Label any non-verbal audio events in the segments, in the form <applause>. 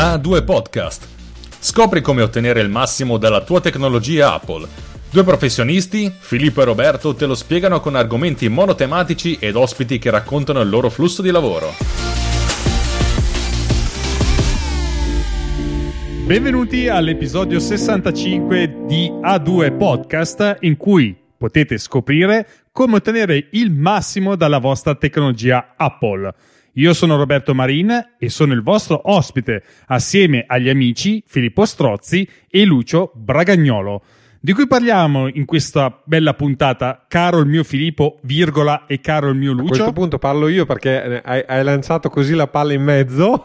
A2 Podcast. Scopri come ottenere il massimo dalla tua tecnologia Apple. Due professionisti, Filippo e Roberto, te lo spiegano con argomenti monotematici ed ospiti che raccontano il loro flusso di lavoro. Benvenuti all'episodio 65 di A2 Podcast in cui potete scoprire come ottenere il massimo dalla vostra tecnologia Apple. Io sono Roberto Marin e sono il vostro ospite assieme agli amici Filippo Strozzi e Lucio Bragagnolo. Di cui parliamo in questa bella puntata, caro il mio Filippo, virgola, e caro il mio Lucio? A questo punto parlo io perché hai, hai lanciato così la palla in mezzo. <laughs>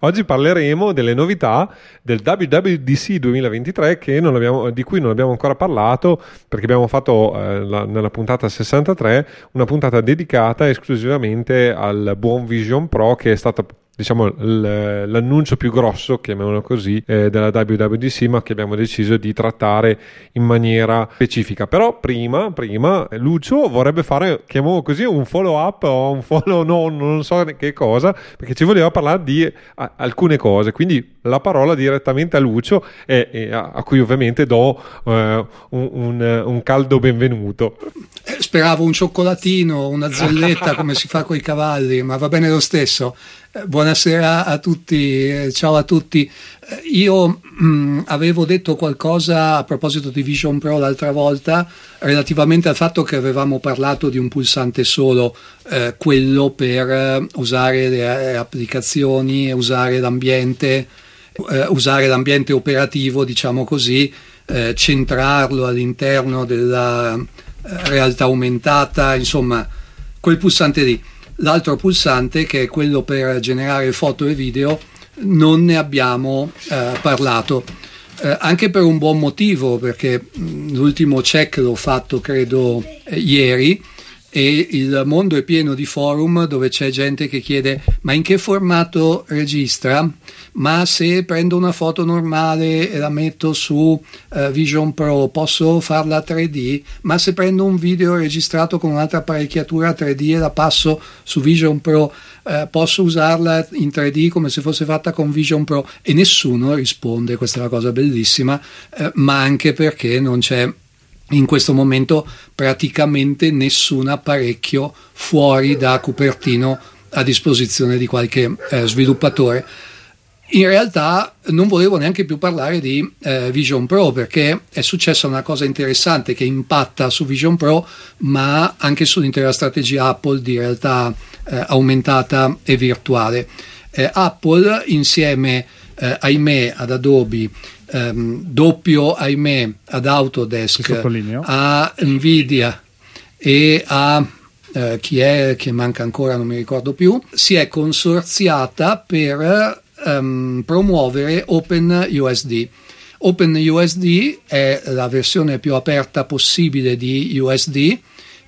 Oggi parleremo delle novità del WWDC 2023 abbiamo, di cui non abbiamo ancora parlato perché abbiamo fatto eh, la, nella puntata 63 una puntata dedicata esclusivamente al buon Vision Pro che è stata diciamo l'annuncio più grosso, chiamiamolo così, eh, della WWDC, ma che abbiamo deciso di trattare in maniera specifica. Però prima, prima Lucio vorrebbe fare, chiamiamolo così, un follow up o un follow no, non so che cosa, perché ci voleva parlare di a, alcune cose. Quindi la parola direttamente a Lucio e, e a, a, cui ovviamente do uh, un, un, un, caldo benvenuto. Eh, speravo un cioccolatino, una zelletta come si fa con i cavalli, ma va bene lo stesso. Eh, buonasera a tutti, eh, ciao a tutti. Eh, io mh, mm, avevo detto qualcosa a proposito di Vision Pro l'altra volta relativamente al fatto che avevamo parlato di un pulsante solo, eh, quello per usare le applicazioni, usare l'ambiente, eh, usare l'ambiente operativo, diciamo così, eh, centrarlo all'interno della realtà aumentata, insomma, quel pulsante lì. L'altro pulsante, che è quello per generare foto e video, non ne abbiamo eh, parlato. Eh, anche per un buon motivo, perché mh, l'ultimo check l'ho fatto credo eh, ieri e il mondo è pieno di forum dove c'è gente che chiede ma in che formato registra? Ma se prendo una foto normale e la metto su uh, Vision Pro posso farla 3D? Ma se prendo un video registrato con un'altra apparecchiatura 3D e la passo su Vision Pro uh, posso usarla in 3D come se fosse fatta con Vision Pro? E nessuno risponde, questa è una cosa bellissima, uh, ma anche perché non c'è in questo momento praticamente nessun apparecchio fuori da Cupertino a disposizione di qualche sviluppatore. In realtà non volevo neanche più parlare di eh, Vision Pro perché è successa una cosa interessante che impatta su Vision Pro ma anche sull'intera strategia Apple di realtà eh, aumentata e virtuale. Eh, Apple insieme, eh, ahimè, ad Adobe ehm, doppio, ahimè, ad Autodesk, a Nvidia e a eh, chi è che manca ancora, non mi ricordo più, si è consorziata per ehm, promuovere OpenUSD. OpenUSD è la versione più aperta possibile di USD.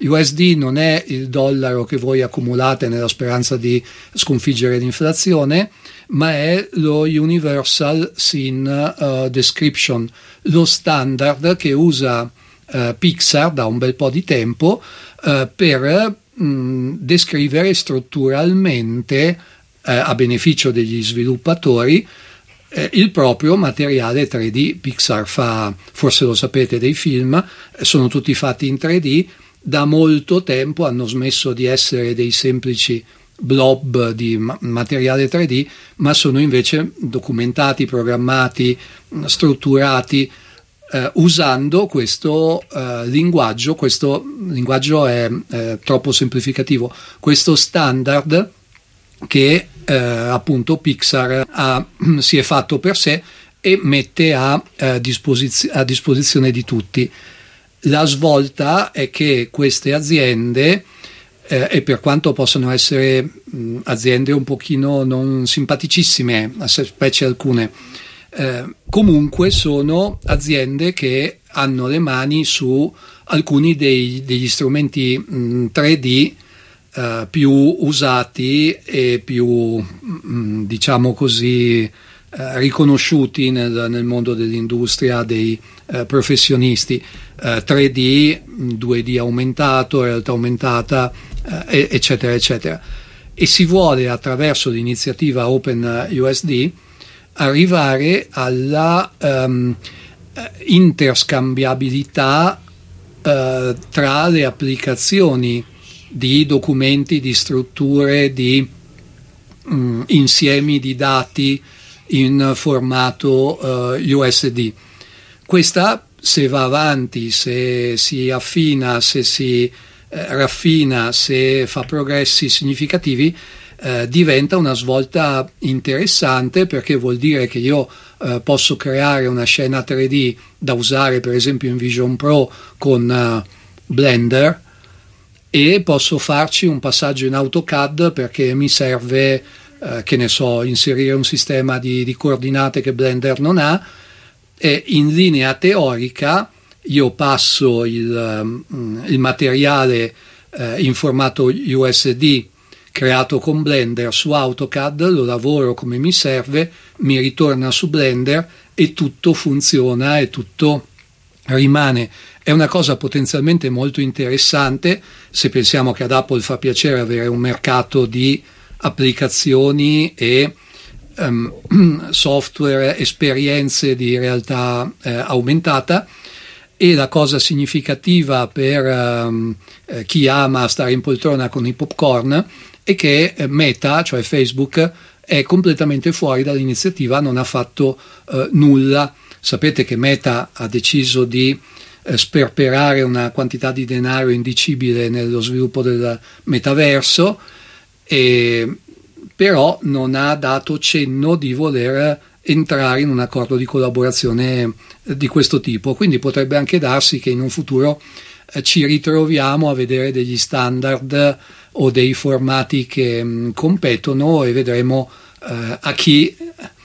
USD non è il dollaro che voi accumulate nella speranza di sconfiggere l'inflazione, ma è lo Universal Scene uh, Description, lo standard che usa uh, Pixar da un bel po' di tempo uh, per mh, mm, descrivere strutturalmente, a beneficio degli sviluppatori, il proprio materiale 3D. Pixar fa, forse lo sapete, dei film, sono tutti fatti in 3D, da molto tempo hanno smesso di essere dei semplici blob di materiale 3D, ma sono invece documentati, programmati, strutturati eh, usando questo eh, linguaggio, questo linguaggio è eh, troppo semplificativo, questo standard che eh, appunto Pixar ha, si è fatto per sé e mette a, eh, disposiz- a disposizione di tutti. La svolta è che queste aziende eh, e per quanto possano essere mh, aziende un pochino non simpaticissime, specie alcune, eh, comunque sono aziende che hanno le mani su alcuni dei, degli strumenti mh, 3D eh, più usati e più, mh, diciamo così, eh, riconosciuti nel, nel, mondo dell'industria dei eh, professionisti. 3D, 2D aumentato, realtà aumentata, eh, eccetera, eccetera. e si vuole attraverso l'iniziativa OpenUSD arrivare alla um, interscambiabilità tra le applicazioni di documenti, di strutture, di um, insiemi di dati in formato eh, USD. Questa se va avanti, se si affina, se si eh, raffina, se fa progressi significativi, eh, diventa una svolta interessante perché vuol dire che io eh, posso creare una scena 3D da usare per esempio in Vision Pro con uh, Blender e posso farci un passaggio in AutoCAD perché mi serve, eh, che ne so, inserire un sistema di, di coordinate che Blender non ha e in linea teorica io passo il, mm, il materiale eh, in formato USD creato con Blender su AutoCAD, lo lavoro come mi serve, mi ritorna su Blender e tutto funziona e tutto rimane. È una cosa potenzialmente molto interessante se pensiamo che ad Apple fa piacere avere un mercato di applicazioni e um, <clears throat> software, esperienze di realtà eh, aumentata e la cosa significativa per um, chi ama stare in poltrona con i popcorn e che eh, Meta, cioè Facebook, è completamente fuori dall'iniziativa, non ha fatto eh, nulla. Sapete che Meta ha deciso di eh, sperperare una quantità di denaro indicibile nello sviluppo del metaverso, e, però non ha dato cenno di voler entrare in un accordo di collaborazione eh, di questo tipo. Quindi potrebbe anche darsi che in un futuro eh, ci ritroviamo a vedere degli standard o dei formati che mh, mm, competono e vedremo a chi,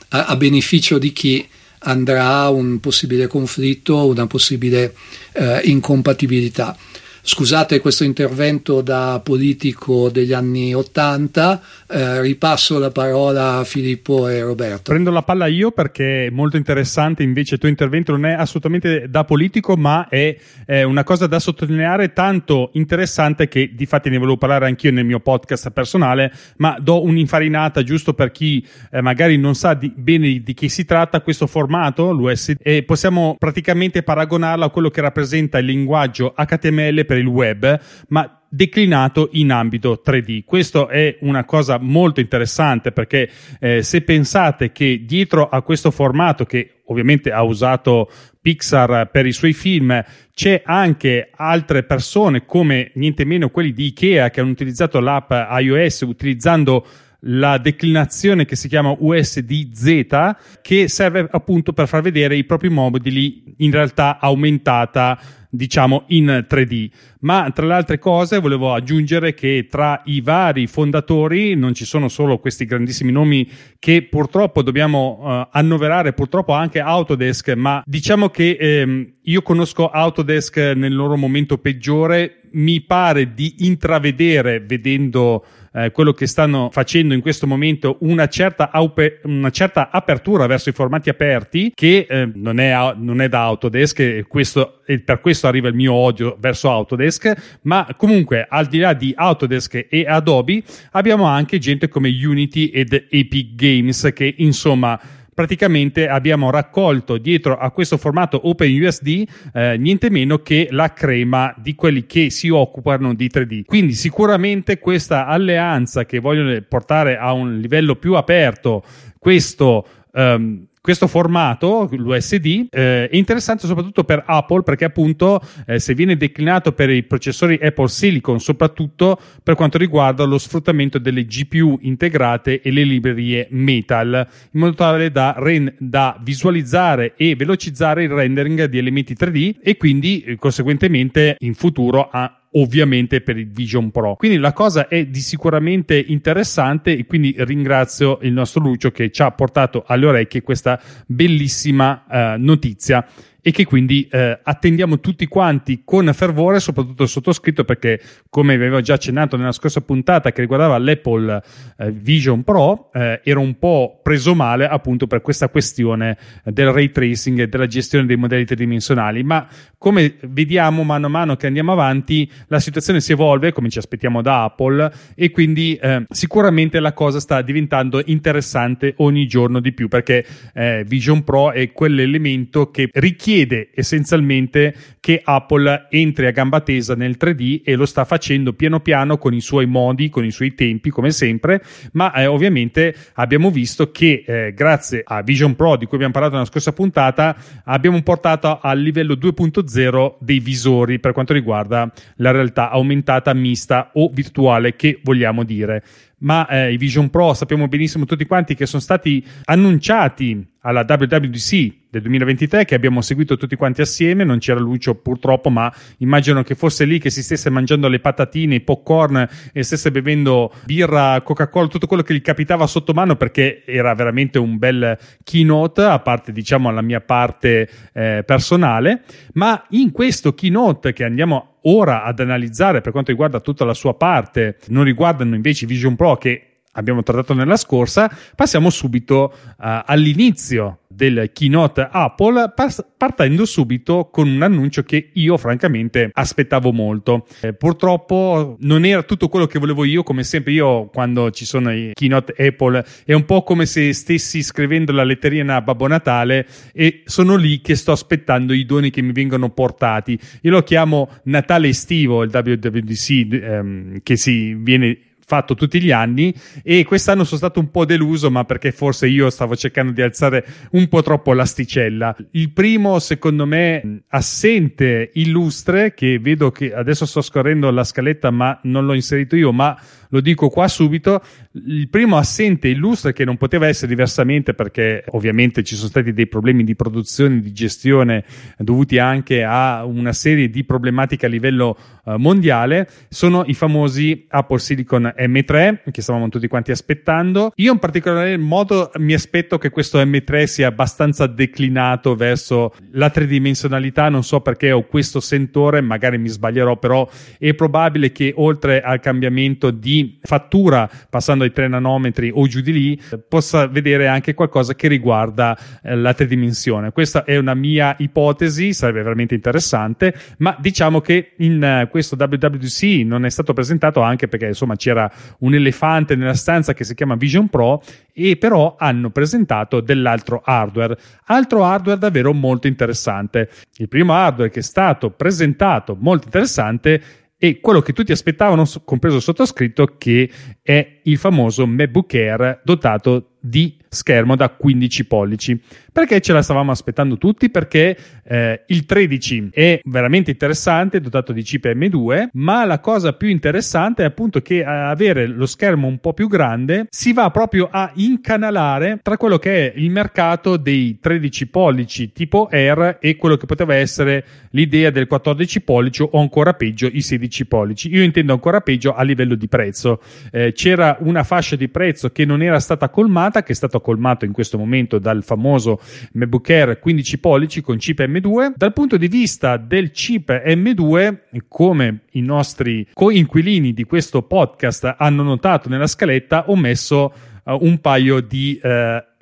a, beneficio di chi andrà un possibile conflitto, una possibile eh, incompatibilità. Scusate questo intervento da politico degli anni Ottanta, eh, ripasso la parola a Filippo e Roberto. Prendo la palla io perché è molto interessante, invece il tuo intervento non è assolutamente da politico, ma è, è una cosa da sottolineare tanto interessante che di fatti ne volevo parlare anch'io nel mio podcast personale, ma do un'infarinata giusto per chi eh, magari non sa di, bene di chi si tratta questo formato, l'USD, e possiamo praticamente paragonarlo a quello che rappresenta il linguaggio HTML per il web, ma declinato in ambito 3D. Questo è una cosa molto interessante perché eh, se pensate che dietro a questo formato che ovviamente ha usato Pixar per i suoi film, c'è anche altre persone come niente meno quelli di Ikea che hanno utilizzato l'app iOS utilizzando la declinazione che si chiama USDZ che serve appunto per far vedere i propri mobili in realtà aumentata diciamo in 3D. Ma tra le altre cose volevo aggiungere che tra i vari fondatori non ci sono solo questi grandissimi nomi che purtroppo dobbiamo uh, annoverare, purtroppo anche Autodesk, ma diciamo che ehm, io conosco Autodesk nel loro momento peggiore, mi pare di intravedere vedendo eh, quello che stanno facendo in questo momento una certa, aupe, una certa apertura verso i formati aperti che eh, non, è, non, è, da Autodesk e, questo, e per questo arriva il mio odio verso Autodesk ma comunque al di là di Autodesk e Adobe abbiamo anche gente come Unity ed Epic Games che insomma praticamente abbiamo raccolto dietro a questo formato OpenUSD eh, niente meno che la crema di quelli che si occupano di 3D. Quindi sicuramente questa alleanza che vogliono portare a un livello più aperto questo um, questo formato, l'USD, eh, è interessante soprattutto per Apple perché appunto eh, se viene declinato per i processori Apple Silicon, soprattutto per quanto riguarda lo sfruttamento delle GPU integrate e le librerie Metal, in modo tale da, ren- da visualizzare e velocizzare il rendering di elementi 3D e quindi eh, conseguentemente in futuro a ovviamente per il Vision Pro. Quindi la cosa è di sicuramente interessante e quindi ringrazio il nostro Lucio che ci ha portato alle orecchie questa bellissima uh, notizia e che quindi eh, attendiamo tutti quanti con fervore, soprattutto il sottoscritto perché come vi avevo già accennato nella scorsa puntata che riguardava l'Apple eh, Vision Pro, eh, ero un po' preso male appunto per questa questione del ray tracing e della gestione dei modelli tridimensionali, ma come vediamo mano a mano che andiamo avanti la situazione si evolve come ci aspettiamo da Apple e quindi eh, sicuramente la cosa sta diventando interessante ogni giorno di più perché eh, Vision Pro è quell'elemento che richiede essenzialmente che Apple entri a gamba tesa nel 3D e lo sta facendo piano piano con i suoi modi, con i suoi tempi come sempre, ma eh, ovviamente abbiamo visto che eh, grazie a Vision Pro di cui abbiamo parlato nella scorsa puntata abbiamo portato al livello 2.0 dei visori per quanto riguarda la realtà aumentata mista o virtuale che vogliamo dire. Ma eh, i Vision Pro sappiamo benissimo tutti quanti che sono stati annunciati alla WWDC del 2023 che abbiamo seguito tutti quanti assieme, non c'era Lucio purtroppo, ma immagino che fosse lì che si stesse mangiando le patatine, i popcorn e stesse bevendo birra, Coca-Cola, tutto quello che gli capitava sotto mano perché era veramente un bel keynote, a parte diciamo la mia parte eh, personale, ma in questo keynote che andiamo ora ad analizzare per quanto riguarda tutta la sua parte, non riguardano invece Vision Pro che abbiamo trattato nella scorsa, passiamo subito uh, all'inizio del keynote Apple, pas- partendo subito con un annuncio che io francamente aspettavo molto. Eh, purtroppo non era tutto quello che volevo io, come sempre io quando ci sono i keynote Apple è un po' come se stessi scrivendo la letterina a Babbo Natale e sono lì che sto aspettando i doni che mi vengono portati. Io lo chiamo Natale estivo, il WWDC ehm, che si viene fatto tutti gli anni e quest'anno sono stato un po' deluso ma perché forse io stavo cercando di alzare un po' troppo l'asticella. Il primo secondo me assente illustre che vedo che adesso sto scorrendo la scaletta ma non l'ho inserito io ma lo dico qua subito il primo assente illustre che non poteva essere diversamente perché ovviamente ci sono stati dei problemi di produzione di gestione dovuti anche a una serie di problematiche a livello uh, mondiale sono i famosi Apple Silicon M3 che stavamo tutti quanti aspettando. Io in particolare modo mi aspetto che questo M3 sia abbastanza declinato verso la tridimensionalità, non so perché ho questo sentore, magari mi sbaglierò, però è probabile che oltre al cambiamento di fattura passando ai 3 nanometri o giù di lì possa vedere anche qualcosa che riguarda eh, la tridimensione. Questa è una mia ipotesi, sarebbe veramente interessante, ma diciamo che in uh, questo WWDC non è stato presentato anche perché insomma c'era un elefante nella stanza che si chiama Vision Pro e però hanno presentato dell'altro hardware, altro hardware davvero molto interessante. Il primo hardware che è stato presentato molto interessante è quello che tutti aspettavano, compreso il sottoscritto, che è il famoso MacBook Air dotato di schermo da 15 pollici. Perché ce la stavamo aspettando tutti? Perché eh, il 13 è veramente interessante, dotato di chip M2, ma la cosa più interessante è appunto che avere lo schermo un po' più grande si va proprio a incanalare tra quello che è il mercato dei 13 pollici tipo Air e quello che poteva essere l'idea del 14 pollici o ancora peggio i 16 pollici. Io intendo ancora peggio a livello di prezzo. Eh, c'era una fascia di prezzo che non era stata colmata, che è stata colmato in questo momento dal famoso MacBook Air 15 pollici con chip M2. Dal punto di vista del chip M2, come i nostri coinquilini di questo podcast hanno notato nella scaletta, ho messo uh, un paio di uh,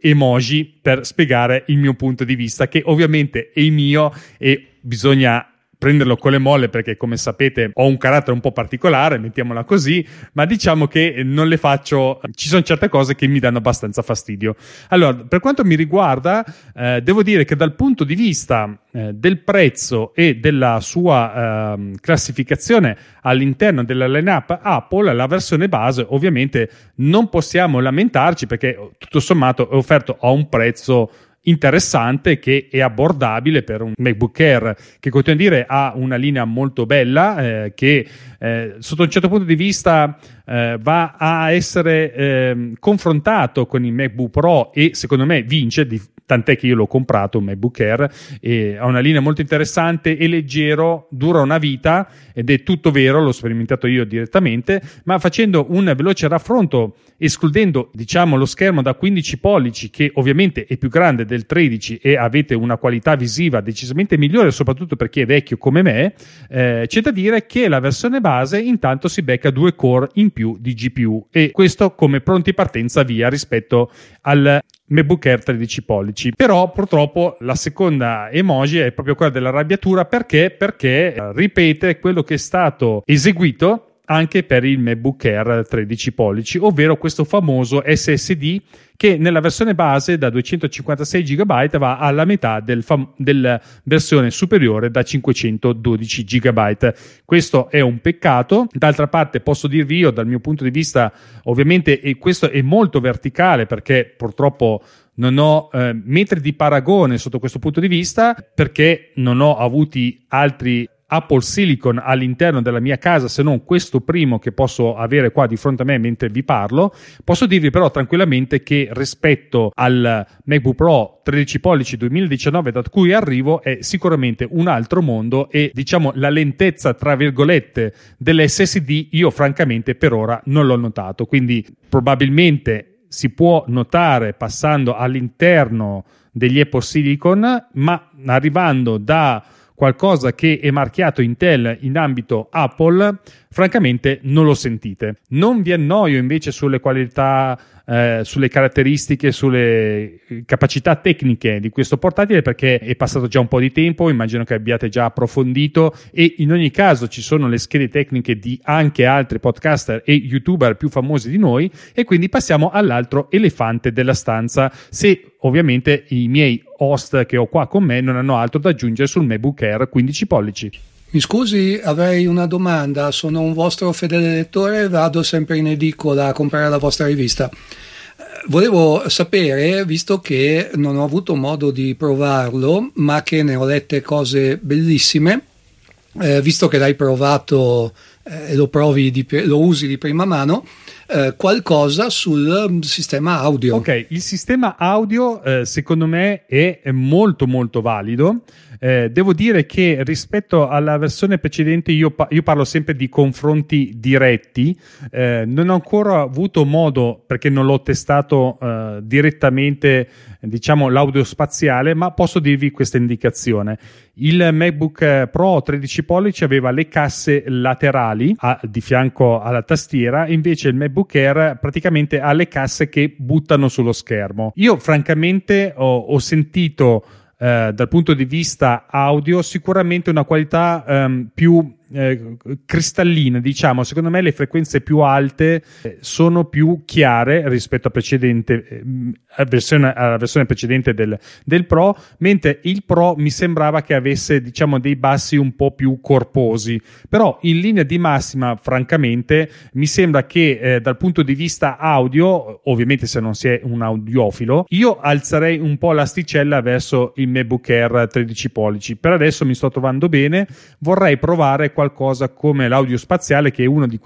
emoji per spiegare il mio punto di vista, che ovviamente è il mio e bisogna prenderlo con le molle perché come sapete ho un carattere un po' particolare, mettiamola così, ma diciamo che non le faccio, ci sono certe cose che mi danno abbastanza fastidio. Allora, per quanto mi riguarda, eh, devo dire che dal punto di vista eh, del prezzo e della sua eh, classificazione all'interno della lineup Apple, la versione base ovviamente non possiamo lamentarci perché tutto sommato è offerto a un prezzo interessante che è abbordabile per un MacBook Air che continuo a dire ha una linea molto bella eh, che eh, sotto un certo punto di vista eh, va a essere eh, confrontato con il MacBook Pro e secondo me vince, di, tant'è che io l'ho comprato un MacBook Air e ha una linea molto interessante e leggero, dura una vita ed è tutto vero, l'ho sperimentato io direttamente, ma facendo un veloce raffronto escludendo diciamo lo schermo da 15 pollici che ovviamente è più grande del 13 e avete una qualità visiva decisamente migliore soprattutto per chi è vecchio come me, eh, c'è da dire che la versione base intanto si becca due core in più di GPU e questo come pronti partenza via rispetto al MacBook Air 13 pollici. Però purtroppo la seconda emoji è proprio quella dell'arrabbiatura perché? Perché eh, ripete quello che è stato eseguito anche per il MacBook Air 13 pollici, ovvero questo famoso SSD che nella versione base da 256 GB va alla metà del fam- della versione superiore da 512 GB. Questo è un peccato. D'altra parte posso dirvi io dal mio punto di vista, ovviamente e questo è molto verticale perché purtroppo non ho eh, metri di paragone sotto questo punto di vista perché non ho avuti altri Apple Silicon all'interno della mia casa se non questo primo che posso avere qua di fronte a me mentre vi parlo. Posso dirvi però tranquillamente che rispetto al MacBook Pro 13 pollici 2019 da cui arrivo è sicuramente un altro mondo e diciamo la lentezza tra virgolette dell'SSD io francamente per ora non l'ho notato. Quindi probabilmente si può notare passando all'interno degli Apple Silicon, ma arrivando da qualcosa che è marchiato Intel in ambito Apple, francamente non lo sentite. Non vi annoio invece sulle qualità eh, sulle caratteristiche, sulle capacità tecniche di questo portatile perché è passato già un po' di tempo, immagino che abbiate già approfondito e in ogni caso ci sono le schede tecniche di anche altri podcaster e youtuber più famosi di noi e quindi passiamo all'altro elefante della stanza se ovviamente i miei host che ho qua con me non hanno altro da aggiungere sul MacBook Air 15 pollici. Mi scusi, avrei una domanda. Sono un vostro fedele lettore, vado sempre in edicola a comprare la vostra rivista. Eh, volevo sapere, visto che non ho avuto modo di provarlo, ma che ne ho lette cose bellissime, eh, visto che l'hai provato e eh, lo, lo usi di prima mano, eh, qualcosa sul mm, sistema audio. Ok, il sistema audio eh, secondo me è, molto molto valido. Eh, devo dire che rispetto alla versione precedente io, pa- io parlo sempre di confronti diretti, eh, non ho ancora avuto modo, perché non l'ho testato eh, direttamente, diciamo l'audio spaziale, ma posso dirvi questa indicazione. Il MacBook Pro 13 pollici aveva le casse laterali a, di fianco alla tastiera, invece il MacBook Air praticamente ha le casse che buttano sullo schermo. Io francamente ho, ho sentito eh, dal punto di vista audio sicuramente una qualità ehm, più eh, cristalline, diciamo, secondo me le frequenze più alte eh, sono più chiare rispetto a precedente, eh, versione, alla versione precedente del, del, Pro, mentre il Pro mi sembrava che avesse, diciamo, dei bassi un po' più corposi. Però in linea di massima, francamente, mi sembra che eh, dal punto di vista audio, ovviamente se non si è un audiofilo, io alzerei un po' l'asticella verso il MacBook Air 13 pollici. Per adesso mi sto trovando bene, vorrei provare qualcosa come l'audio spaziale, che è una di,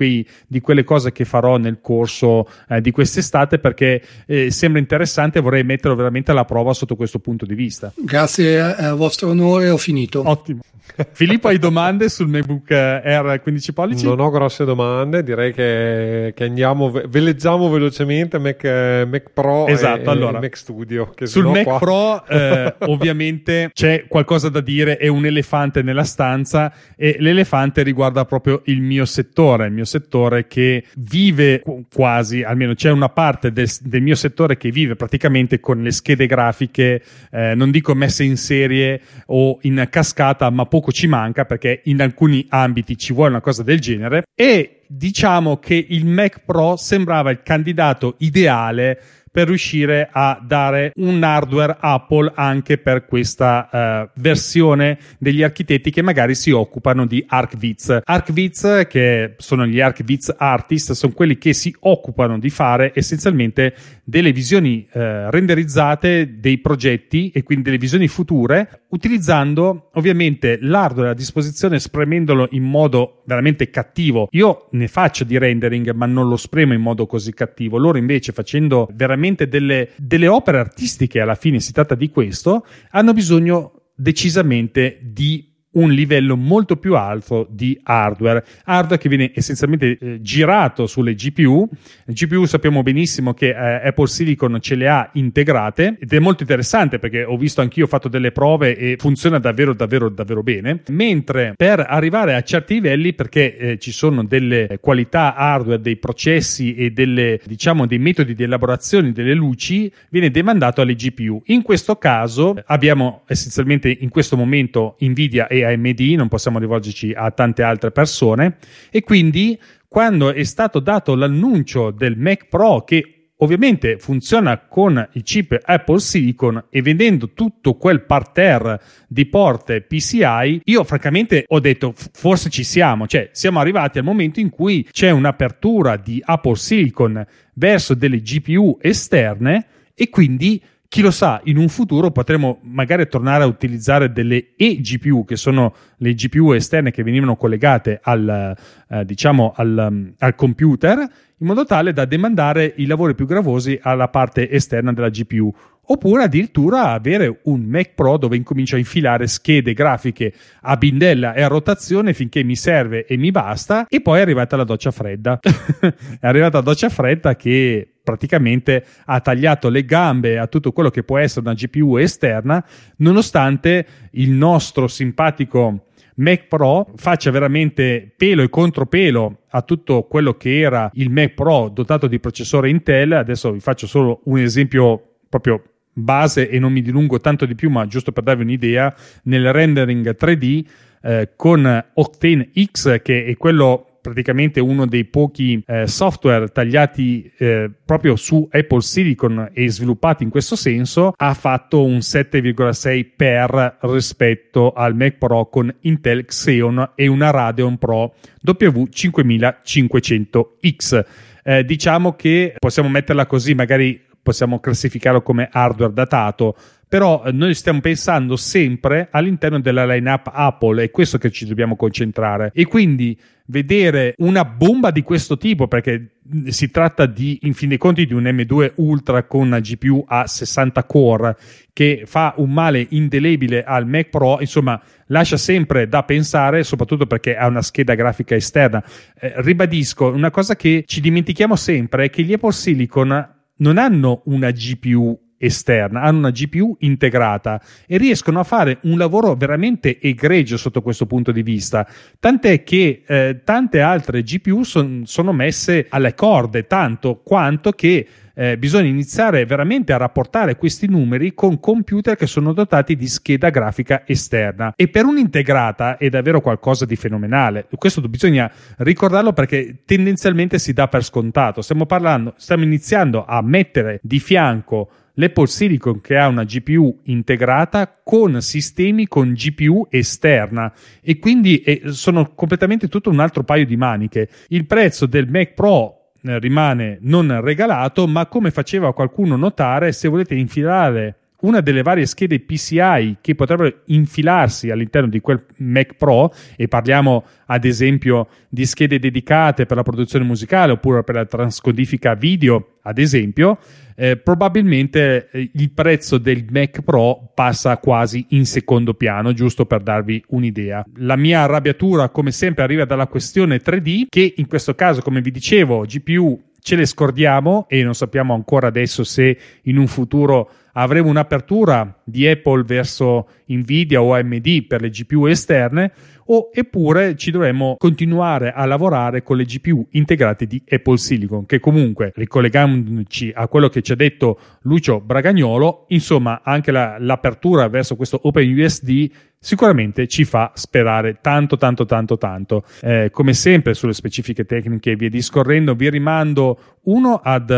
di quelle cose che farò nel corso eh, di quest'estate, perché eh, sembra interessante e vorrei metterlo veramente alla prova sotto questo punto di vista. Grazie a vostro onore, ho finito. Ottimo. <laughs> Filippo, hai domande sul MacBook Air 15 pollici? Non ho grosse domande, direi che, che andiamo, veleggiamo velocemente Mac, Mac Pro esatto, e, allora, Mac Studio. sul Mac qua... Pro eh, <laughs> ovviamente c'è qualcosa da dire, è un elefante nella stanza e l'elefante riguarda proprio il mio settore, il mio settore che vive quasi, almeno c'è una parte del, del mio settore che vive praticamente con le schede grafiche, eh, non dico messe in serie o in cascata, ma poco ci manca perché in alcuni ambiti ci vuole una cosa del genere. E diciamo che il Mac Pro sembrava il candidato ideale per riuscire a dare un hardware Apple anche per questa uh, versione degli architetti che magari si occupano di ArcViz. ArcViz, che sono gli ArcViz Artist, sono quelli che si occupano di fare essenzialmente delle visioni uh, renderizzate dei progetti e quindi delle visioni future, utilizzando ovviamente l'hardware a disposizione, spremendolo in modo veramente cattivo. Io ne faccio di rendering, ma non lo spremo in modo così cattivo. Loro invece facendo veramente delle, delle opere artistiche, alla fine si tratta di questo, hanno bisogno decisamente di un livello molto più alto di hardware, hardware che viene essenzialmente eh, girato sulle GPU. Le GPU sappiamo benissimo che eh, Apple Silicon ce le ha integrate ed è molto interessante perché ho visto anch'io, ho fatto delle prove e funziona davvero davvero davvero bene, mentre per arrivare a certi livelli perché eh, ci sono delle qualità hardware dei processi e delle diciamo dei metodi di elaborazione delle luci viene demandato alle GPU. In questo caso abbiamo essenzialmente in questo momento Nvidia e AMD, non possiamo rivolgerci a tante altre persone. E quindi quando è stato dato l'annuncio del Mac Pro che ovviamente funziona con i chip Apple Silicon e vendendo tutto quel parterre di porte PCI, io francamente ho detto forse ci siamo, cioè siamo arrivati al momento in cui c'è un'apertura di Apple Silicon verso delle GPU esterne e quindi chi lo sa, in un futuro potremo magari tornare a utilizzare delle eGPU, che sono le GPU esterne che venivano collegate al, eh, diciamo al, um, al computer, in modo tale da demandare i lavori più gravosi alla parte esterna della GPU oppure addirittura avere un Mac Pro dove incomincio a infilare schede grafiche a bindella e a rotazione finché mi serve e mi basta e poi è arrivata la doccia fredda. <laughs> È arrivata la doccia fredda che praticamente ha tagliato le gambe a tutto quello che può essere una GPU esterna nonostante il nostro simpatico Mac Pro faccia veramente pelo e contropelo a tutto quello che era il Mac Pro dotato di processore Intel. Adesso vi faccio solo un esempio proprio base e non mi dilungo tanto di più, ma giusto per darvi un'idea, nel rendering 3D eh, con Octane X, che è quello praticamente uno dei pochi eh, software tagliati eh, proprio su Apple Silicon e sviluppati in questo senso, ha fatto un 7,6 per rispetto al Mac Pro con Intel Xeon e una Radeon Pro W5500X. Eh, diciamo che possiamo metterla così, magari possiamo classificarlo come hardware datato, però eh, noi stiamo pensando sempre all'interno della lineup Apple, è questo che ci dobbiamo concentrare. E quindi vedere una bomba di questo tipo, perché si tratta di, in fin dei conti, di un M2 Ultra con una GPU a 60 core che fa un male indelebile al Mac Pro, insomma, lascia sempre da pensare, soprattutto perché ha una scheda grafica esterna. Eh, ribadisco, una cosa che ci dimentichiamo sempre è che gli Apple Silicon non hanno una GPU esterna, hanno una GPU integrata e riescono a fare un lavoro veramente egregio sotto questo punto di vista. Tant'è che eh, tante altre GPU son, sono messe alle corde, tanto quanto che eh, bisogna iniziare veramente a rapportare questi numeri con computer che sono dotati di scheda grafica esterna e per un'integrata è davvero qualcosa di fenomenale. Questo bisogna ricordarlo perché tendenzialmente si dà per scontato. Stiamo parlando, stiamo iniziando a mettere di fianco l'Apple Silicon che ha una GPU integrata con sistemi con GPU esterna e quindi eh, sono completamente tutto un altro paio di maniche. Il prezzo del Mac Pro eh, rimane non regalato, ma come faceva qualcuno notare, se volete infilare una delle varie schede PCI che potrebbero infilarsi all'interno di quel Mac Pro e parliamo ad esempio di schede dedicate per la produzione musicale oppure per la transcodifica video ad esempio eh, probabilmente eh, il prezzo del Mac Pro passa quasi in secondo piano, giusto per darvi un'idea. La mia arrabbiatura, come sempre, arriva dalla questione 3D, che in questo caso, come vi dicevo, GPU ce le scordiamo e non sappiamo ancora adesso se in un futuro avremo un'apertura di Apple verso Nvidia o AMD per le GPU esterne o eppure ci dovremmo continuare a lavorare con le GPU integrate di Apple Silicon che comunque ricollegandoci a quello che ci ha detto Lucio Bragagnolo insomma anche la, l'apertura verso questo OpenUSD sicuramente ci fa sperare tanto tanto tanto tanto. Eh, come sempre sulle specifiche tecniche e via discorrendo vi rimando uno ad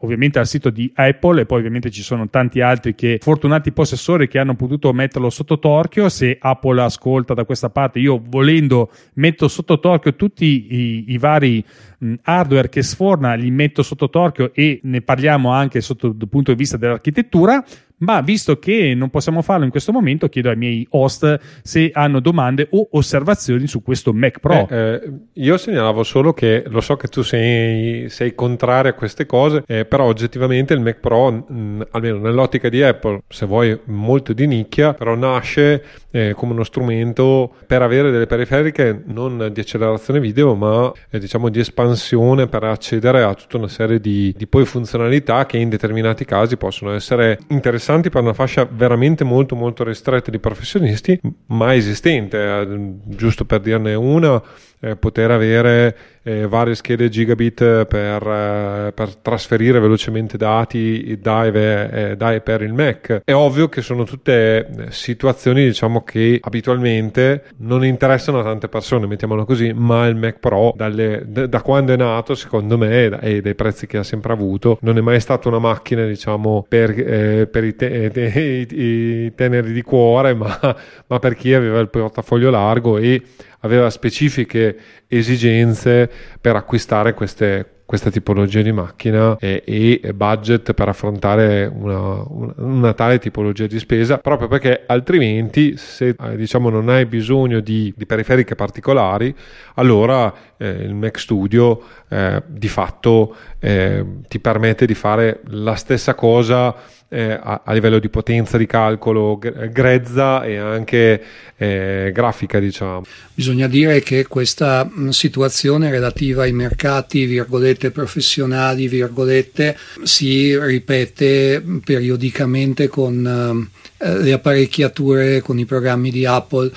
ovviamente al sito di Apple e poi ovviamente ci sono tanti altri che fortunati possessori che hanno potuto metterlo sotto torchio. Se Apple ascolta da questa parte io volendo metto sotto torchio tutti i, i vari mh, hardware che sforna li metto sotto torchio e ne parliamo anche sotto il punto di vista dell'architettura ma visto che non possiamo farlo in questo momento chiedo ai miei host se hanno domande o osservazioni su questo Mac Pro. Eh, eh, io segnalavo solo che lo so che tu sei, sei contrario a queste cose eh, però oggettivamente il Mac Pro mh, almeno nell'ottica di Apple se vuoi molto di nicchia però nasce eh, come uno strumento per avere delle periferiche non di accelerazione video ma eh, diciamo di espansione per accedere a tutta una serie di, di poi funzionalità che in determinati casi possono essere interessanti interessanti per una fascia veramente molto molto ristretta di professionisti, ma esistente, eh, giusto per dirne una, eh, poter avere eh, varie schede gigabit per, eh, per, trasferire velocemente dati da e, da e, per il Mac. È ovvio che sono tutte eh, situazioni diciamo che abitualmente non interessano a tante persone, mettiamolo così, ma il Mac Pro dalle, da, da quando è nato secondo me e dai prezzi che ha sempre avuto non è mai stata una macchina diciamo per, eh, per i, te, <laughs> i, i, teneri di cuore ma, ma per chi aveva il portafoglio largo e aveva specifiche esigenze per acquistare queste, questa tipologia di macchina e, e budget per affrontare una, una, tale tipologia di spesa proprio perché altrimenti se eh, diciamo non hai bisogno di, di periferiche particolari allora eh, il Mac Studio eh, di fatto eh, ti permette di fare la stessa cosa eh, a, a, livello di potenza di calcolo grezza e anche eh, grafica diciamo. Bisogna dire che questa situazione relativa ai mercati virgolette professionali virgolette si ripete periodicamente con eh, le apparecchiature con i programmi di Apple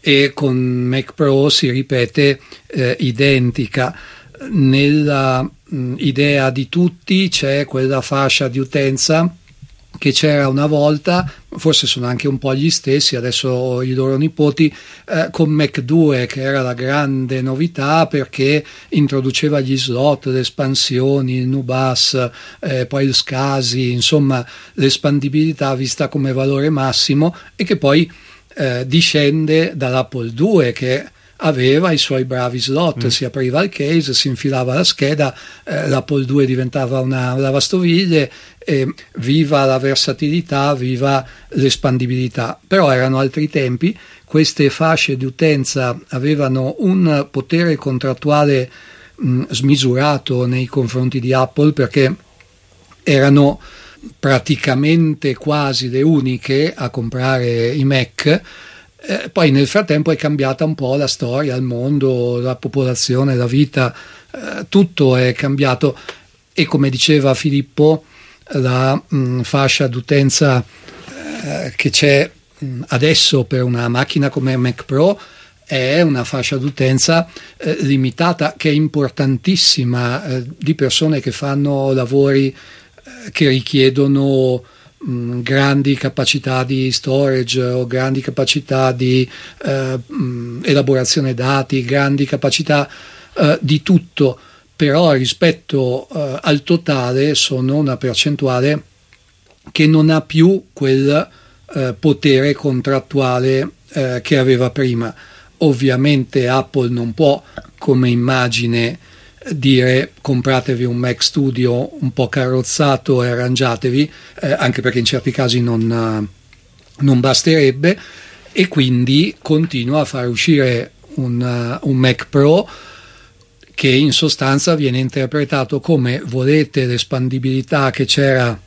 e con Mac Pro si ripete eh, identica nella mh, idea di tutti c'è quella fascia di utenza che c'era una volta, forse sono anche un po' gli stessi, adesso i loro nipoti, eh, con Mac 2 che era la grande novità perché introduceva gli slot, le espansioni, il NUBAS, eh, poi il SCSI, insomma l'espandibilità vista come valore massimo e che poi eh, discende dall'Apple 2 che aveva i suoi bravi slot, mm. si apriva il case, si infilava la scheda, eh, l'Apple 2 diventava una lavastoviglie, eh, viva la versatilità, viva l'espandibilità. Però erano altri tempi, queste fasce di utenza avevano un potere contrattuale mh, smisurato nei confronti di Apple perché erano praticamente quasi le uniche a comprare i Mac eh, poi nel frattempo è cambiata un po' la storia, il mondo, la popolazione, la vita, eh, tutto è cambiato e come diceva Filippo, la mh, mm, fascia d'utenza eh, che c'è mh, mm, adesso per una macchina come Mac Pro è una fascia d'utenza eh, limitata che è importantissima eh, di persone che fanno lavori eh, che richiedono mh, grandi capacità di storage o grandi capacità di eh, mh, elaborazione dati, grandi capacità eh, di tutto, però rispetto eh, al totale sono una percentuale che non ha più quel eh, potere contrattuale eh, che aveva prima. Ovviamente Apple non può come immagine dire compratevi un Mac Studio un po' carrozzato e arrangiatevi, eh, anche perché in certi casi non, uh, non, basterebbe, e quindi continua a far uscire un, uh, un Mac Pro che in sostanza viene interpretato come volete l'espandibilità che c'era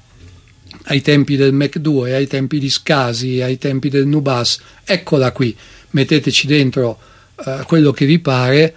ai tempi del Mac 2, ai tempi di Scasi, ai tempi del Nubas, eccola qui, metteteci dentro uh, quello che vi pare